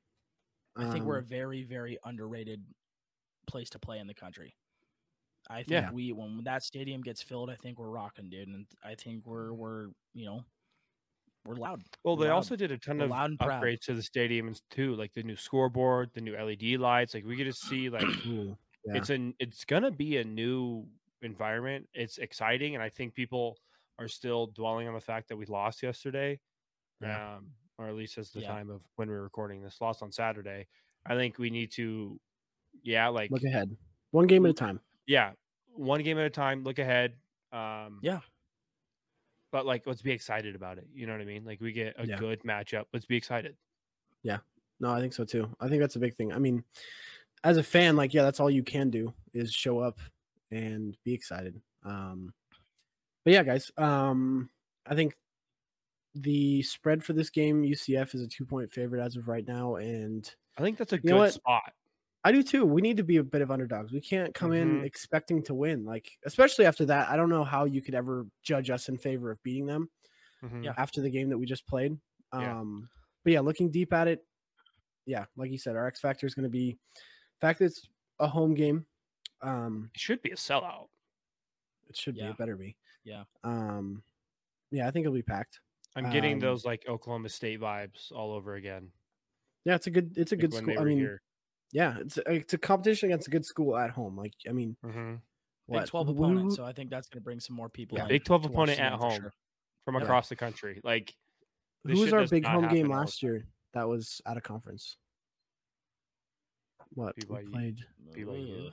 I think we're a Um, very, very underrated place to play in the country. I think Yeah. we when that stadium gets filled, I think we're rocking, dude, and I think we're we're you know we're loud. Well, We're they loud. also did a ton We're of loud and proud. upgrades to the stadium too, like the new scoreboard, the new LED lights. Like we get to see (coughs) like yeah. it's an it's gonna be a new environment. It's exciting, and I think people are still dwelling on the fact that we lost yesterday, Yeah. um, or at least as the Yeah. time of when we're recording this, lost on Saturday. I think we need to, yeah, like Look ahead. One game at a time. yeah, one game at a time. Look ahead. Um, Yeah. But like, let's be excited about it. You know what I mean? Like, we get a Yeah. good matchup. Let's be excited. Yeah, no, I think so too. I think that's a big thing. I mean, as a fan, like yeah, that's all you can do is show up and be excited. Um, but yeah, guys, um, I think the spread for this game, UCF is a two point favorite as of right now, and I think that's a good what? spot. I do too. We need to be a bit of underdogs. We can't come in Mhm. expecting to win. Like, especially after that, I don't know how you could ever judge us in favor of beating them Mhm. After the game that we just played. Yeah. Um, but yeah, looking deep at it, yeah, like you said, our X factor is going to be the fact that it's a home game. Um, It should be a sellout. it should be. It better be. Yeah. Um, yeah, I think it'll be packed. I'm getting Um, those like Oklahoma State vibes all over again. Yeah, it's a good. It's a like good school. I mean, here. yeah, it's a, it's a competition against a good school at home. Like, I mean, Mhm. Big 12 who- opponent, so I think that's going to bring some more people. Yeah, in Big 12 opponent at home. sure. from Yeah. across the country. Like Who was our big home game happen all last year? That was out of conference. What we played? BYU.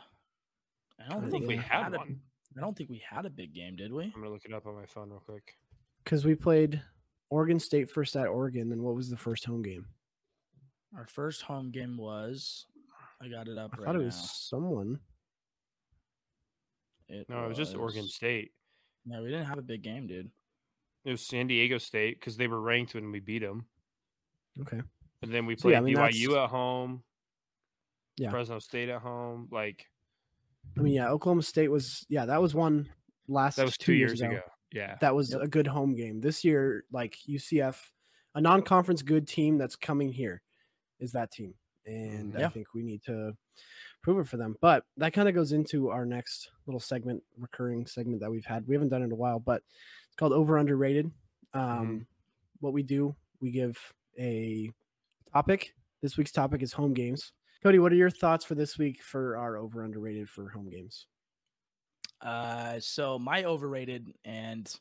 I I don't don't think know we had had one. I don't think we had a big game, did we? I'm gonna look it up on my phone real quick. Because we played Oregon State first at Oregon. Then what was the first home game? Our first home game was. I got it up I right thought it now. was someone. It No, it was just Oregon State. No, we didn't have a big game, dude. It was San Diego State because they were ranked when we beat them. Okay. And then we So, played yeah, I mean, BYU that's- at home. Yeah. Fresno State at home. Like I mean, yeah, Oklahoma State was. Yeah, that was one last. that was two, years ago. Yeah. That was Yep. a good home game. This year, like UCF, a non-conference good team that's coming here, is that team, and I think we need to prove it for them. But that kind of goes into our next little segment, recurring segment that we've had. We haven't done it in a while, but it's called over underrated. Um, What we do, we give a topic. This week's topic is home games. Cody, what are your thoughts for this week for our over underrated for home games? Uh, so my overrated, and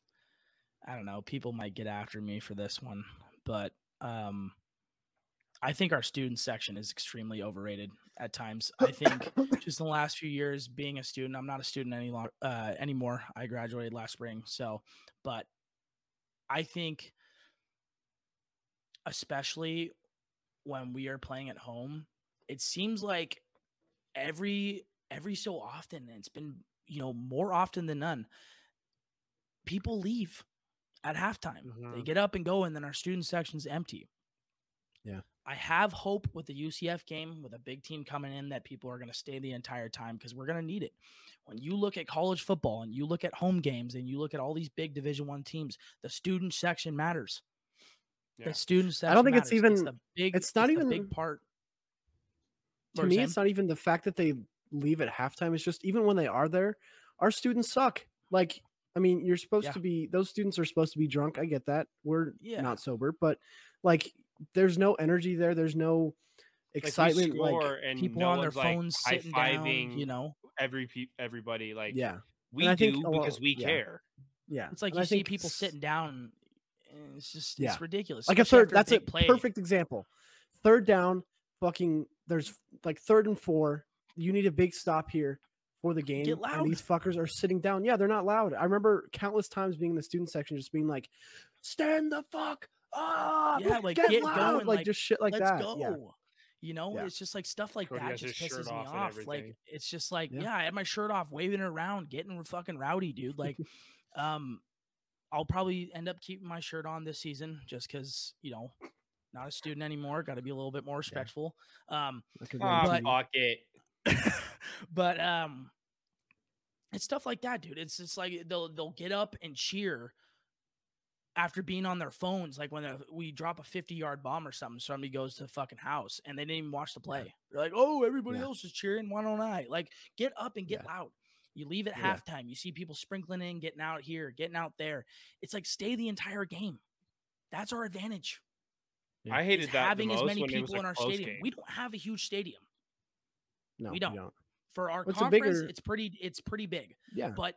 I don't know, people might get after me for this one, but um, I think our student section is extremely overrated at times. I think (coughs) just in the last few years, being a student, I'm not a student any uh, anymore. I graduated last spring, so but I think, especially when we are playing at home, it seems like every every so often, and it's been you know more often than none, people leave at halftime. They Mhm. get up and go, and then our student section's empty. Yeah. I have hope with the UCF game with a big team coming in that people are going to stay the entire time because we're going to need it. When you look at college football and you look at home games and you look at all these big Division One teams, the student section matters. Yeah. The student section. I don't think it's matters. even- the big. it's not the even- big part. to me, it's not even the fact that they leave at halftime. It's just even when they are there, our students suck. Like, I mean, you're supposed Yeah. to be; those students are supposed to be drunk. I get that. We're Yeah. not sober, but like, there's no energy there. There's no excitement. Like, score and people no on their one's, like, phones sitting down. high-fiving You know, every pe- everybody like yeah, we do think because we yeah. care. yeah. it's like And you I see think people s- sitting down. and It's just Yeah. it's ridiculous. like a third. That's a play. perfect example. Third down, fucking. There's like third and four. You need a big stop here for the game. Get loud. And these fuckers are sitting down. Yeah, they're not loud. I remember countless times being in the student section, just being like, "Stand the fuck up! Yeah, like, get, get loud!" going, like, like, just shit like Let's that. go. Yeah, You know, Yeah. it's just like stuff like Cody that just pisses me off and off. Like it's just like, Yeah. yeah. I had my shirt off, waving it around, getting fucking rowdy, dude. Like, (laughs) um, I'll probably end up keeping my shirt on this season just because you know, not a student anymore. Got to be a little bit more respectful. Um, I could Ah, fuck it. (laughs) but um it's stuff like that dude. It's just like they'll they'll get up and cheer after being on their phones like when we drop a 50 yard bomb or something somebody goes to the fucking house and they didn't even watch the play. They're like oh everybody Yeah. else is cheering. Why don't i? Like get up and get Yeah. loud. You leave at Yeah. halftime. You see people sprinkling in getting out here getting out there. It's like stay the entire game. That's our advantage. I hated having as many people in our stadium. game. we don't have a huge stadium no, we you don't. for our What's conference bigger- it's pretty it's pretty big Yeah, but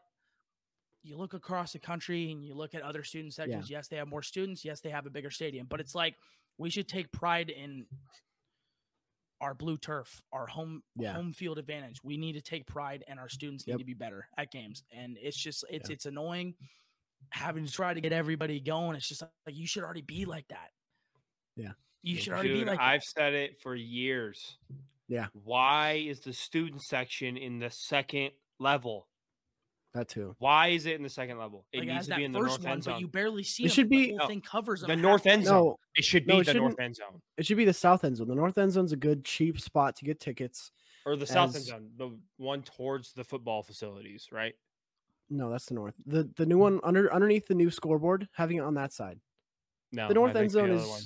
you look across the country and you look at other student sections yes they have more students yes they have a bigger stadium but it's like we should take pride in our blue turf our home Yeah. home field advantage we need to take pride and our students need Yep. to be better at games and it's just it's Yeah. it's annoying having to try to get everybody going it's just like you should already be like that Yeah. You Yeah. should already Dude, be like. I've said it for years. Yeah. Why is the student section in the second level? That too. Why is it in the second level? It Like, needs to be in the first north one, end but zone. you barely see It 'em. should be- whole No, thing covers 'em the north end way. zone. No, It should No, be it the north end zone it should be the south end zone. The north end zone's a good cheap spot to get tickets. or the south end zone, the one towards the football facilities, right? No, that's the north. The the new hmm. one under underneath the new scoreboard, having it on that side. No, The north I end think the zone other is one.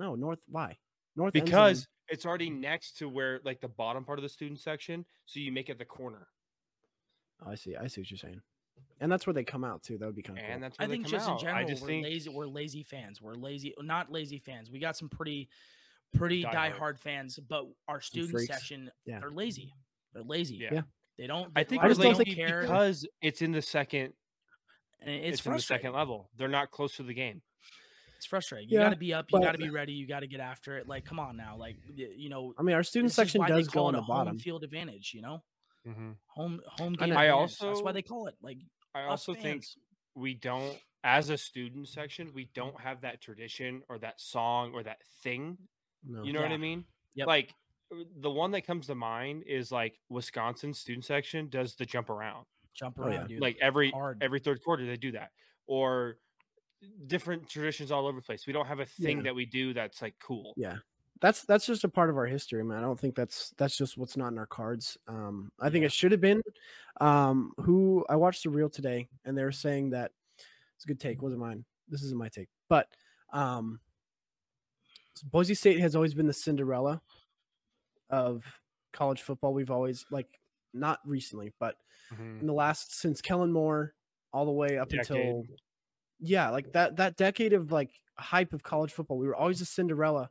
No north. Why north? end zone- because it's already next to where like the bottom part of the student section, so you make it the corner, Oh, I see. I see what you're saying. And that's where they come out too. That would be kind of and cool. that's where I think come just out. in general, I just we're think lazy. We're lazy fans. We're lazy, not lazy fans. We got some pretty, pretty Diehard. diehard fans, but our student section, Yeah. they're lazy. They're lazy. Yeah. Yeah. They don't. I think a lot they're of them lazy don't care. because it's in the second. and It's, it's, in the second level. They're not close to the game. It's frustrating. You Yeah, got to be up. You got to be ready. You got to get after it. Like, come on now. Like, you know, I mean, our student section does call go it on a the bottom. home field advantage. You know, Mhm. home home I game. know. I advantage. that's why they call it like. I us also think we don't, as a student section, we don't have that tradition or that song or that thing. No. You know what I mean? Yep. Like uh, the one that comes to mind is like Wisconsin student section does the jump around. jump Oh, around, yeah. dude. like every hard. every third quarter they do that or different traditions all over the place we don't have a thing Yeah. that we do that's like cool Yeah. That's that's just a part of our history, man. I don't think that's that's just what's not in our cards. Um, I think it should have been. Um, who I watched the reel today, and they were saying that it's a good take. Wasn't mine. This isn't my take, but um, Boise State has always been the Cinderella of college football. We've always like not recently, but Mhm. in the last since Kellen Moore all the way up Decade. until yeah, like that that decade of like hype of college football. We were always a Cinderella,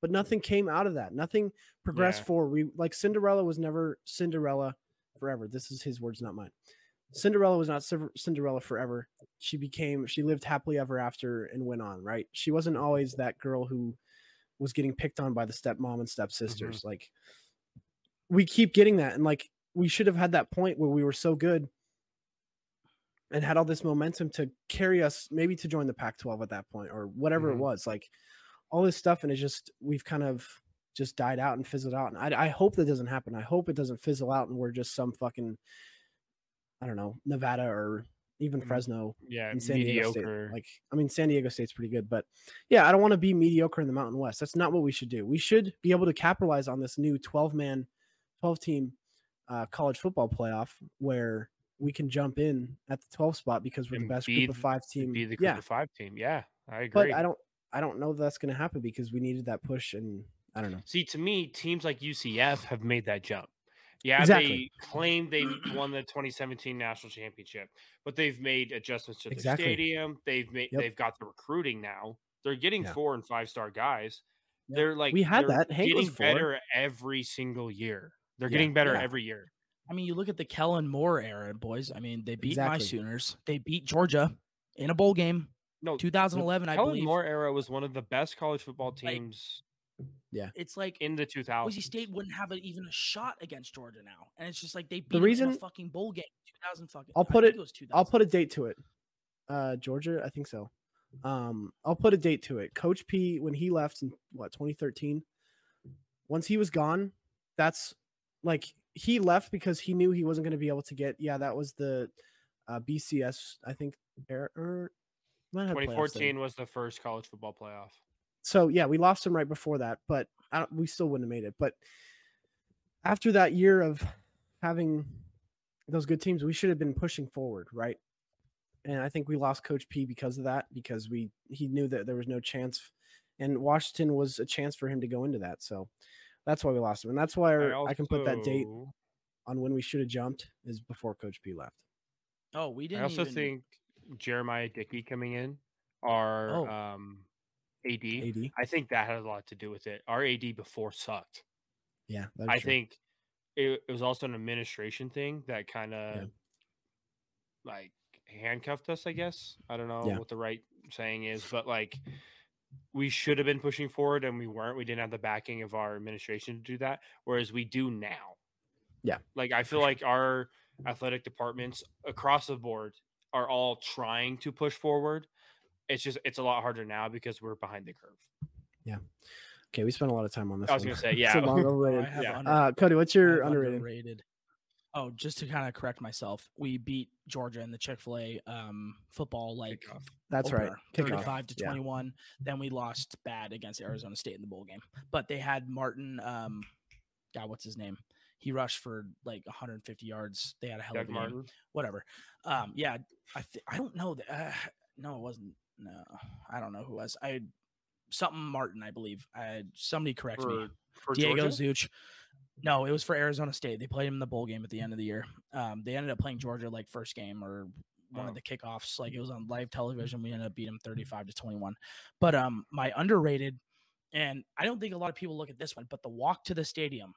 but nothing came out of that. Nothing progressed Yeah. forward. We like Cinderella was never Cinderella forever. This is his words, not mine. Cinderella was not Cinderella forever. She became she lived happily ever after and went on, right? She wasn't always that girl who was getting picked on by the stepmom and mm-hmm. stepsisters. Like we keep getting that and like we should have had that point where we were so good and had all this momentum to carry us maybe to join the Pac 12 at that point or whatever Mhm. it was. Like all this stuff. And it's just, we've kind of just died out and fizzled out. And I, I hope that doesn't happen. I hope it doesn't fizzle out and we're just some fucking, I don't know, Nevada or even Mhm. Fresno yeah in San Diego mediocre State. Like, I mean, San Diego State's pretty good, but yeah, I don't want to be mediocre in the Mountain West. That's not what we should do. We should be able to capitalize on this new 12 man, 12 team uh, college football playoff where we can jump in at the 12 spot because we're the best be group of five team. be the group yeah, of five team yeah i agree but I don't, I don't know that that's going to happen because we needed that push, and I don't know. see to me teams like ucf have made that jump yeah Exactly. they claim they won the 2017 national championship but they've made adjustments to the Exactly. stadium they've made Yep. they've got the recruiting now they're getting Yeah. four and five star guys Yeah. they're like We had that. Hank getting better every single year they're Yeah. getting better Yeah. every year I mean, you look at the Kellen Moore era, boys. I mean, they beat my Sooners. They beat Georgia in a bowl game, no 2011, I Kellen believe. Moore era was one of the best college football Like, yeah, It's like in the 2000s. Boise State wouldn't have a, even a shot against Georgia now, and it's just like they beat them in reason- a fucking bowl game, 2000 fucking. I'll I put think it- was 2000. I'll put a date to it. Uh, Georgia, I think so. Um, I'll put a date to it. Coach P, when he left in what 2013, once he was gone, that's like he left because he knew he wasn't going to be able to get. Yeah, that was the uh, BCS, I think. Or, have playoffs then. 2014 was the first college football playoff. So yeah, we lost him right before that, but we still wouldn't have made it. But after that year of having those good teams, we should have been pushing forward, right? And I think we lost Coach P because of that, because we he knew that there was no chance, and Washington was a chance for him to go into that. So that's why we lost him, and that's why I, can put that date on when we should have jumped is before Coach P left. Oh, we didn't. I also even, think Jeremiah Dickey coming in, our Oh. um, AD, AD, I think that had a lot to do with it. Our AD before sucked. yeah, I true. think it, it was also an administration thing that kind of Yeah. like handcuffed us, I guess. I don't know Yeah. what the right saying is, but like we should have been pushing forward and we weren't. We didn't have the backing of our administration to do that, whereas we do now. Yeah. Like I feel like our athletic departments across the board are all trying to push forward. It's just it's a lot harder now because we're behind the curve. Yeah. Okay, we spent a lot of time on this. I was one. gonna say, (laughs) yeah. a long overrated. Yeah. Uh, Cody, what's your have underrated? Oh, just to kind of correct myself, we beat Georgia in the Chick Fil A um, football like Kickoff. That's right. opener, Kickoff. 35 to Yeah. 21. Then we lost bad against Arizona State in the bowl game. But they had Martin, um, God, what's his name? He rushed for like 150 yards. They had a hell Doug of a game. Whatever. Um, yeah, I th- I don't know. that uh, (sighs) no, it wasn't. No, I don't know who was. I something Martin, I believe. I somebody correct me. For, for Diego Georgia? Zuch. No, it was for Arizona State. They played him in the bowl game at the end of the year. Um, they ended up playing Georgia like first game or one Oh. of the kickoffs. Like it was on live television. We ended up beating them 35 to 21. But um, my underrated, and I don't think a lot of people look at this one, but the walk to the stadium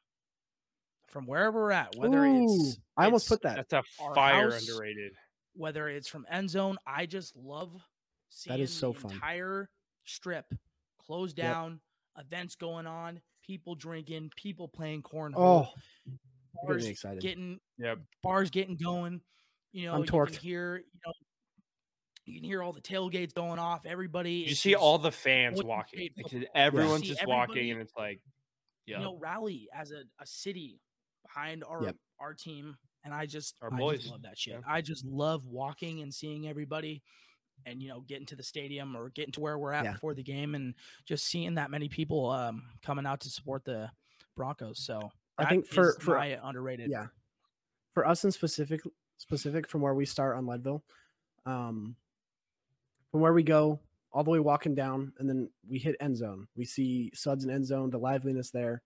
from wherever we're at, whether Ooh, it's I almost it's- put that. That's a fire house- underrated. whether it's from end zone. I just love seeing That is so the fun. entire strip closed Yep. down, events going on, people drinking, people playing cornhole. Oh, bars getting me excited. getting Yep. bars getting going. You know, I'm you torqued. can hear you know you can hear all the tailgates going off. Everybody, You see just, all the fans walking. Like, everyone's just walking, and it's like, yeah, you know rally as a, a city behind our Yep. our team. And I just Our I boys, just love that shit. yeah. I just love walking and seeing everybody and you know getting to the stadium or getting to where we're at Yeah. before the game and just seeing that many people um coming out to support the Broncos. So I think for- for- my underrated. yeah. For us in specific, specific from where we start on Leadville, um, from where we go all the way walking down, and then we hit end zone. We see Suds and end zone, the liveliness there.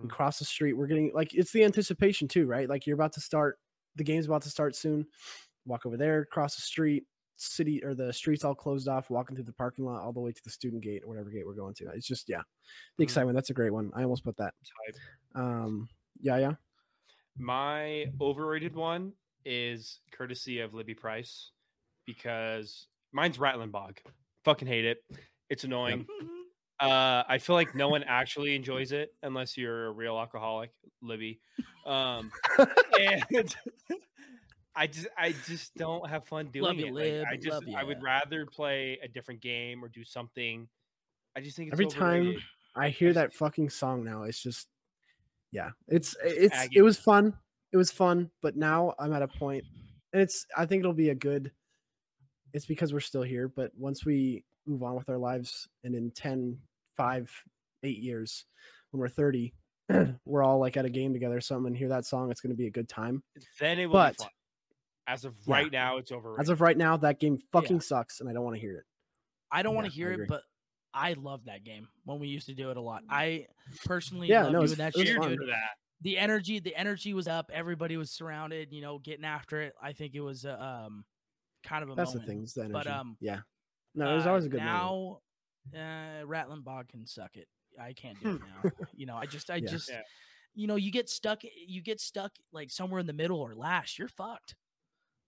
We Mhm. cross the street. We're getting like it's the anticipation too, right? Like you're about to start. The game's about to start soon. Walk over there, cross the street. City or the streets all closed off. Walking through the parking lot all the way to the student gate or whatever gate we're going to. It's just yeah, the Mhm. excitement. That's a great one. I almost put that. It's hype. Um, yeah, yeah. My overrated one is courtesy of Libby Price because mine's Rattling Bog. Fucking hate it. It's annoying. (laughs) Uh, I feel like no one actually enjoys it unless you're a real alcoholic, Libby. Um, (laughs) and I just I just don't have fun doing Love you, it. Like, I just Love I would ya. rather play a different game or do something. I just think it's Every time. I hear just- that fucking song now. It's just, yeah, it's it's agony. it was fun. It was fun, but now I'm at a point, and it's I think it'll be a good. It's because we're still here, but once we move on with our lives, and in 10, 5, 8 years, when we're 30, (clears throat) we're all like at a game together, or something, and hear that song, it's going to be a good time. then it will but- be fun. As of Yeah. right now, it's over. As of right now, that game fucking Yeah. sucks, and I don't want to hear it. I don't want to hear it, but I love that game when we used to do it a lot. I personally Yeah, love no, doing that shit. fun. dude. that. The energy, the energy was up. Everybody was surrounded, you know, getting after it. I think it was uh, um kind of a That's moment. the thing. It's the energy. But um, yeah, no, it was uh, always a good moment. now. Uh, Rattling Bog can suck it. I can't do it (laughs) now. you know, I just, I Yeah. just, Yeah. you know, you get stuck. You get stuck like somewhere in the middle or last. You're fucked.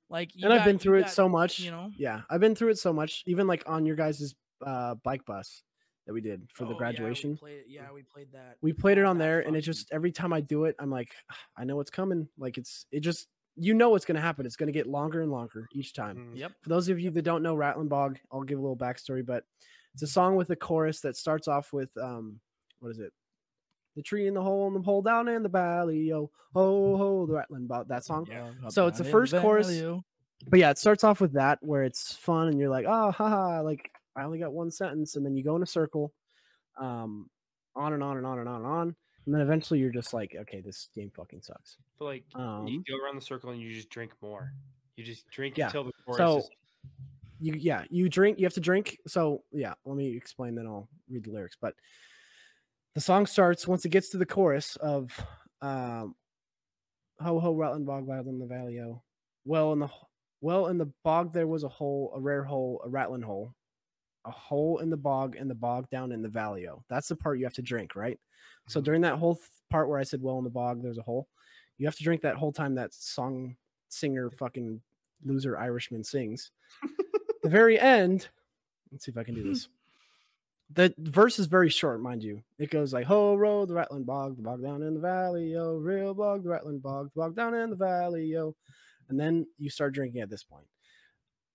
Like, you and I've been you through it so much. You know, Yeah, I've been through it so much. Even like on your guys' uh, bike bus that we did for Oh, the yeah, we graduation. played- Yeah, we played that. we played it Oh, on that there, and it just every time I do it, I'm like, I know what's coming. Like it's it just you know what's gonna happen. It's gonna get longer and longer each time. Mm. Yep. For those of you that don't know Rattling Bog, I'll give a little backstory, but it's a song with a chorus that starts off with um, what is it? The tree in the hole and the hole down in the valley, yo, ho ho, the Rattling about That song. Yeah, So it's the down in first chorus, value. but yeah, it starts off with that where it's fun and you're like, oh, haha, like I only got one sentence, and then you go in a circle, um, on and on and on and on and on, and then eventually you're just like, okay, this game fucking sucks. But like you Um, go around the circle and you just drink more. You just drink Yeah, until the chorus so is you yeah, you drink, you have to drink. So yeah, let me explain, then I'll read the lyrics. But the song starts once it gets to the chorus of um, ho ho Rattling bog wild in the valley oh. Well in the well in the bog there was a hole, a rare hole, a rattling hole, a hole in the bog, and the bog down in the valley oh. That's the part you have to drink, right? So Mhm. during that whole th- part where I said well in the bog there's a hole, you have to drink that whole time that song singer fucking loser Irishman sings. (laughs) the very end, let's see if I can do this. The verse is very short, mind you. It goes like, Ho road, the rattling bog, the bog down in the valley, yo, real bog, the rattling bog, the bog down in the valley, yo. And then you start drinking at this point.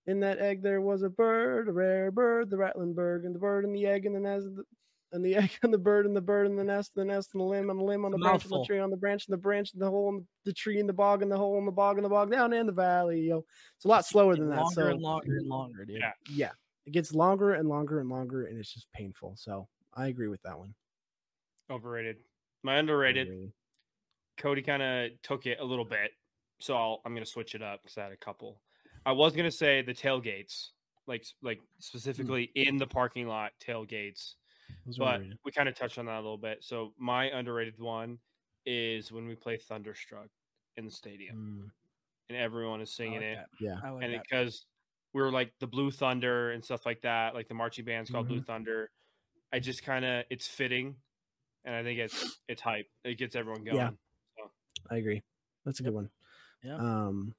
In that egg there was a bird, a rare bird, the rattling bird, and the bird and the egg, and then as the and the egg and the bird and the bird and the nest, the nest and the limb and the limb on the branch and the tree on the branch and the branch and the hole and the tree and the bog and the hole and the bog and the bog down in the valley. Yo, it's a lot slower than that. longer So and longer and longer, dude. Yeah. yeah, it gets longer and longer and longer, and it's just painful. So I agree with that one. Overrated. My underrated. Overrated. Cody kind of took it a little bit, so I'll, I'm gonna switch it up because I had a couple. I was gonna say the tailgates, like like specifically in the parking lot tailgates, Those but overrated. we kind of touched on that a little bit. So my underrated one is when we play Thunderstruck in the stadium Mm, and everyone is singing like it, that. yeah, like and because we were like the Blue Thunder and stuff like that, like the marching band's called Blue Thunder. I just kind of it's fitting, and I think it's it's hype. It gets everyone going. Yeah. I agree. That's a good one. Yeah. Um,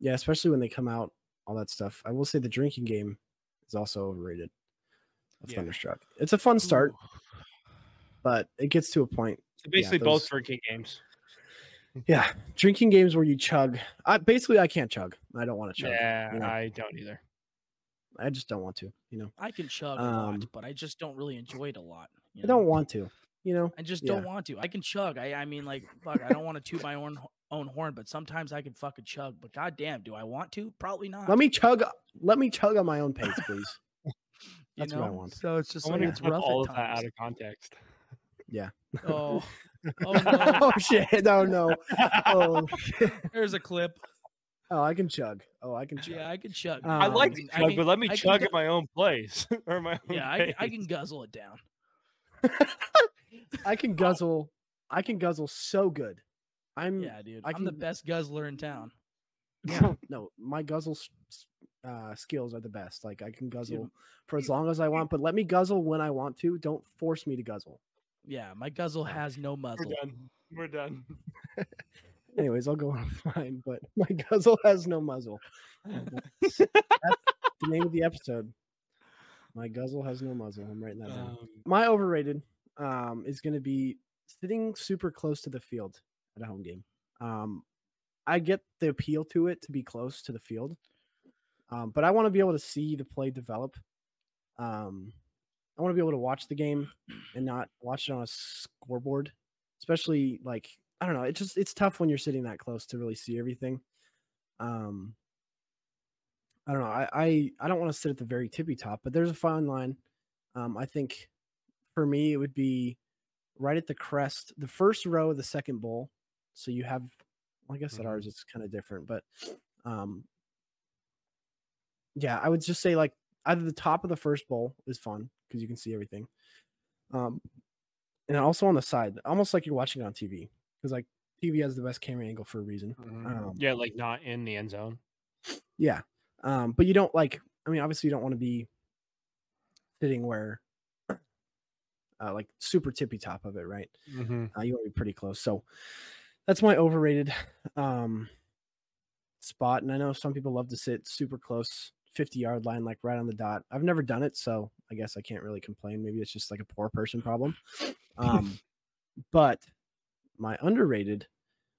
yeah, especially when they come out, all that stuff. I will say the drinking game is also overrated. Of Yeah. Thunderstruck. It's a fun start, but it gets to a point. So basically, both those- drinking games. Yeah, drinking games where you chug. I basically I can't chug. I don't want to chug. Yeah, you know? I don't either. I just don't want to. You know, I can chug a Um, lot, but I just don't really enjoy it a lot. you I know? don't want to. You know, I just yeah. don't want to. I can chug. I, I mean, like, fuck, I don't want to toot my own own horn, but sometimes I can fucking chug. But goddamn, do I want to? Probably not. let me chug. Let me chug on my own pace, please. (laughs) you that's what I want. So it's just I like want to it's rough all at of that out of context. Yeah. Oh, (laughs) (laughs) oh no! oh shit! No, no. Oh, shit. There's a clip. oh, I can chug. Oh, I can chug. Yeah, I can chug. I I Um, like can- to chug, but let me I can chug gu- at my own place (laughs) or my own. Yeah, I, can- I can guzzle it down. I can guzzle. I can guzzle so good. I'm Yeah, dude. I I'm the best guzzler in town. yeah, (laughs) no, my guzzle s- s- uh, skills are the best. Like I can guzzle for as long as I want, but let me guzzle when I want to. Don't force me to guzzle. Yeah, my guzzle has no muzzle. We're muzzle. done. We're done. (laughs) Anyways, I'll go (laughs) on fine, but my (laughs) guzzle has no muzzle. That's the name of the episode. My guzzle has no muzzle. I'm writing that down. Um, My overrated um, is going to be sitting super close to the field at a home game. Um, I get the appeal to it to be close to the field, um, but I want to be able to see the play develop. Um, I want to be able to watch the game (clears throat) and not watch it on a scoreboard, especially like I don't know. It's just it's tough when you're sitting that close to really see everything. Um, I don't know. I I, I don't want to sit at the very tippy top, but there's a fine line. Um, I think for me it would be right at the crest, the first row of the second bowl. So you have, well, I guess at Mhm. ours it's kind of different, but um, yeah, I would just say like either the top of the first bowl is fun because you can see everything, um, and also on the side, almost like you're watching it on TV because like TV has the best camera angle for a reason. Um, yeah, like not in the end zone. yeah. Um, but you don't like, I mean, obviously you don't want to be sitting where, uh, like super tippy top of it, right? Mm-hmm. Uh, you want to be pretty close. So that's my overrated um, spot. And I know some people love to sit super close, 50 yard line, like right on the dot. I've never done it. So I guess I can't really complain. Maybe it's just like a poor person problem. Um, (laughs) but my underrated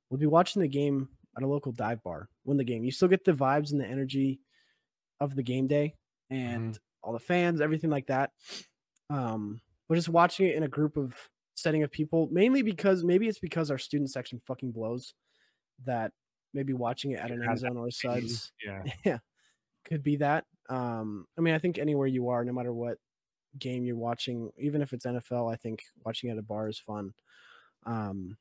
would be watching the game at a local dive bar, win the game. You still get the vibes and the energy of the game day and all the fans, everything like that. Um, but just watching it in a group of setting of people, mainly because maybe it's because our student section fucking blows that maybe watching it at an end zone or sides Yeah. (laughs) yeah could be that um i mean i think anywhere you are no matter what game you're watching even if it's nfl i think watching at a bar is fun um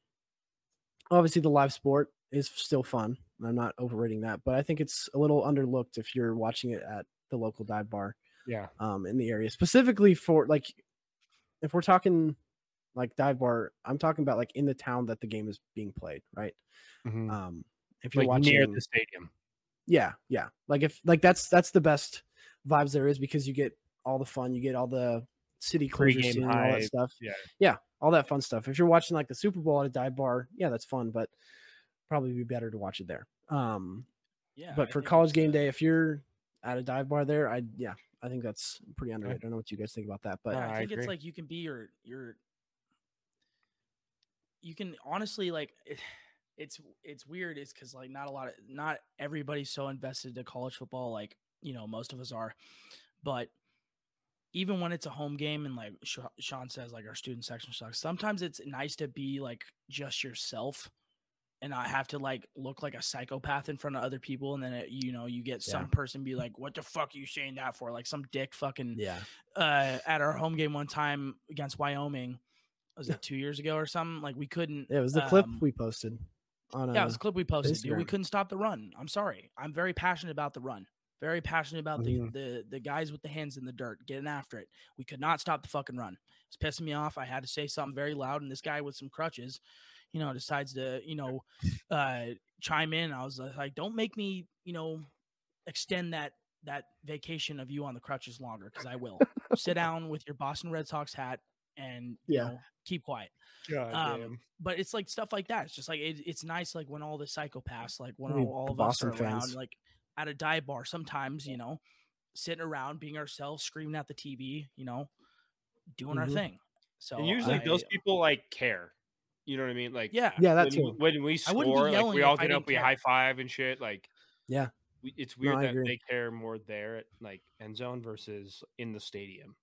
obviously the live sport is still fun and i'm not overrating that but i think it's a little underlooked if you're watching it at the local dive bar Yeah. um in the area specifically for like if we're talking like dive bar i'm talking about like in the town that the game is being played right Mhm. um if you're Like watching near the stadium. Yeah, yeah. Like if like that's that's the best vibes there is because you get all the fun, you get all the city closure scene, and all that stuff. yeah. yeah, all that fun stuff. If you're watching like the Super Bowl at a dive bar, yeah, that's fun, but probably be better to watch it there. Um, Yeah. but I for college game day, if you're at a dive bar there, I yeah, I think that's pretty underrated. I don't know what you guys think about that, but yeah, I I think agree. it's like you can be your your. You can honestly like, (sighs) it, it's it's weird. It's because like not a lot of not everybody's so invested to college football like you know most of us are, but even when it's a home game and like Sean says, like our student section sucks. Sometimes it's nice to be like just yourself and not have to like look like a psychopath in front of other people. And then it, you know you get some Yeah. person be like, "What the fuck are you saying that for?" Like some dick fucking Yeah. uh, at our home game one time against Wyoming. Was it two years ago or something? Like we couldn't. It was the clip um, we posted on yeah, it uh, was a clip we posted. We couldn't stop the run. I'm sorry. I'm very passionate about the run. Very passionate about the, the the guys with the hands in the dirt getting after it. We could not stop the fucking run. It's pissing me off. I had to say something very loud, and this guy with some crutches, you know, decides to you know uh, chime in. I was like, don't make me you know extend that that vacation of you on the crutches longer because I will. Sit (laughs) down with your Boston Red Sox hat and you Yeah. know keep quiet God Um, but it's like stuff like that. It's just like it, it's nice, like when all the psychopaths, like when I mean, all, all the of us are Boston around, like at a dive bar, sometimes you know, sitting around, being ourselves, screaming at the TV, you know, doing our Mhm. thing. So and usually I- those people like care. You know what I mean? Like yeah, Yeah, that when, too. we- when we I wouldn't be score, like we all get up, didn't we high five and shit. Like Yeah. we, it's weird I that agree. they care more there at like end zone versus in the stadium.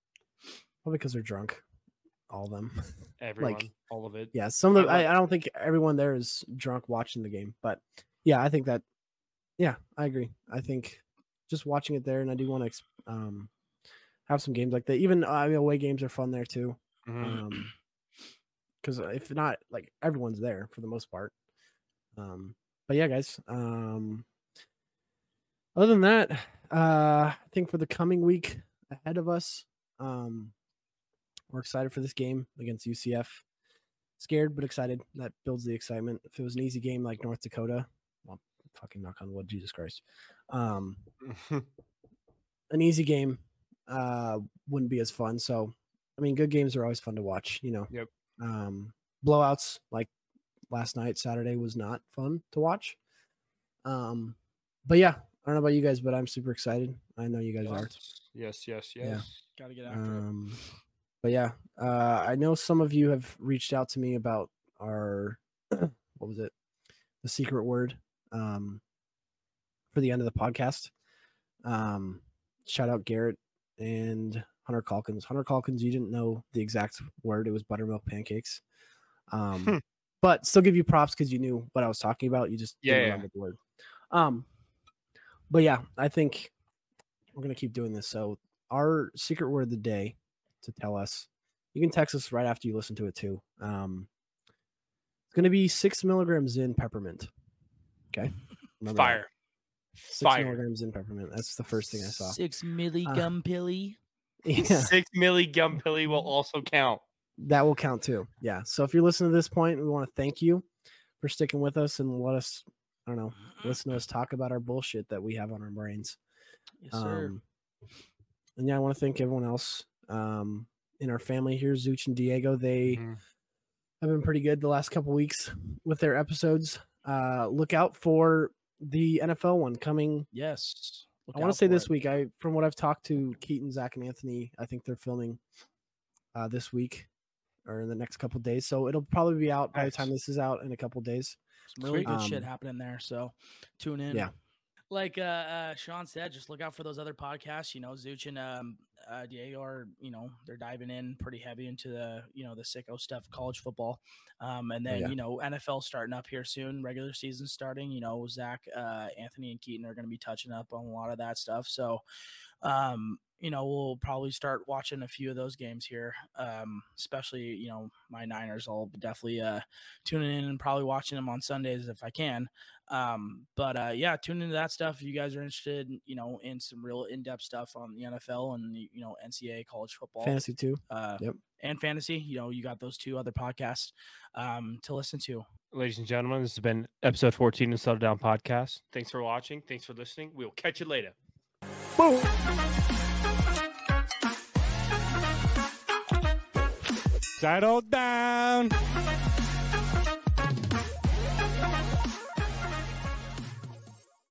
Probably because they're drunk. All of them. (laughs) Everyone, all of it. yeah. Some of the, I I, I don't think everyone there is drunk watching the game, but yeah, I think that. Yeah, I agree. I think just watching it there, and I do want to um have some games like that. Even uh, I mean, away games are fun there too. Mhm. Um, because if not, like everyone's there for the most part. Um, but yeah, guys. Um, other than that, uh, I think for the coming week ahead of us, um, we're excited for this game against UCF. Scared but excited. That builds the excitement. If it was an easy game like North Dakota, well, fucking knock on wood, Jesus Christ. Um, (laughs) an easy game uh wouldn't be as fun. So I mean good games are always fun to watch, you know. Yep. Um blowouts like last night, Saturday was not fun to watch. Um but yeah, I don't know about you guys, but I'm super excited. I know you guys are. yes, yes, yes. Yeah. yes. gotta get after it. But yeah, uh I know some of you have reached out to me about our (clears throat) what was it? The secret word um for the end of the podcast. Um shout out Garrett and Hunter Calkins. Hunter Calkins, you didn't know the exact word. It was buttermilk pancakes. Um, Hmm. but still give you props because you knew what I was talking about. You just Yeah, didn't yeah. remember the word. Um, but yeah, I think we're gonna keep doing this. So our secret word of the day to tell us, you can text us right after you listen to it too. Um, it's gonna be six milligrams in peppermint. Okay, (laughs) Remember that. Fire. Six Fire. milligrams in peppermint. That's the first thing I saw. Six milli Uh, gum pilly. (laughs) Yeah. Six milli gum pilly will (laughs) also count. that will count too. Yeah. So if you're listening to this point, we want to thank you for sticking with us and let us, I don't know, listen to us talk about our bullshit that we have on our brains. Yes, sir. Um, and yeah, I want to thank everyone else um, in our family here, Zuch and Diego. They Mhm. have been pretty good the last couple weeks with their episodes. Uh, look out for the NFL one coming yes. Look I want to say this it. week. I from what I've talked to Keaton, Zach, and Anthony, I think they're filming uh, this week or in the next couple days. So it'll probably be out by the time this is out in a couple days. Some really good shit Um, happening there. So tune in. Yeah. Like uh, uh Sean said, just look out for those other podcasts. You know, Zuch and um uh Diego are, you know, they're diving in pretty heavy into the, you know, the sicko stuff college football. Um and Oh, then, yeah. you know, NFL starting up here soon, regular season starting. You know, Zach, uh, Anthony and Keaton are gonna be touching up on a lot of that stuff. So um you know we'll probably start watching a few of those games here um especially you know my niners i'll definitely uh tuning in and probably watching them on sundays if i can um but uh yeah tune into that stuff if you guys are interested you know in some real in-depth stuff on the nfl and you know ncaa college football Fantasy too. uh Yep. and fantasy you know you got those two other podcasts um to listen to Ladies and gentlemen, this has been episode 14 of Settle Down Podcast. Thanks for watching. Thanks for listening. We will catch you later. Boom. Settle down.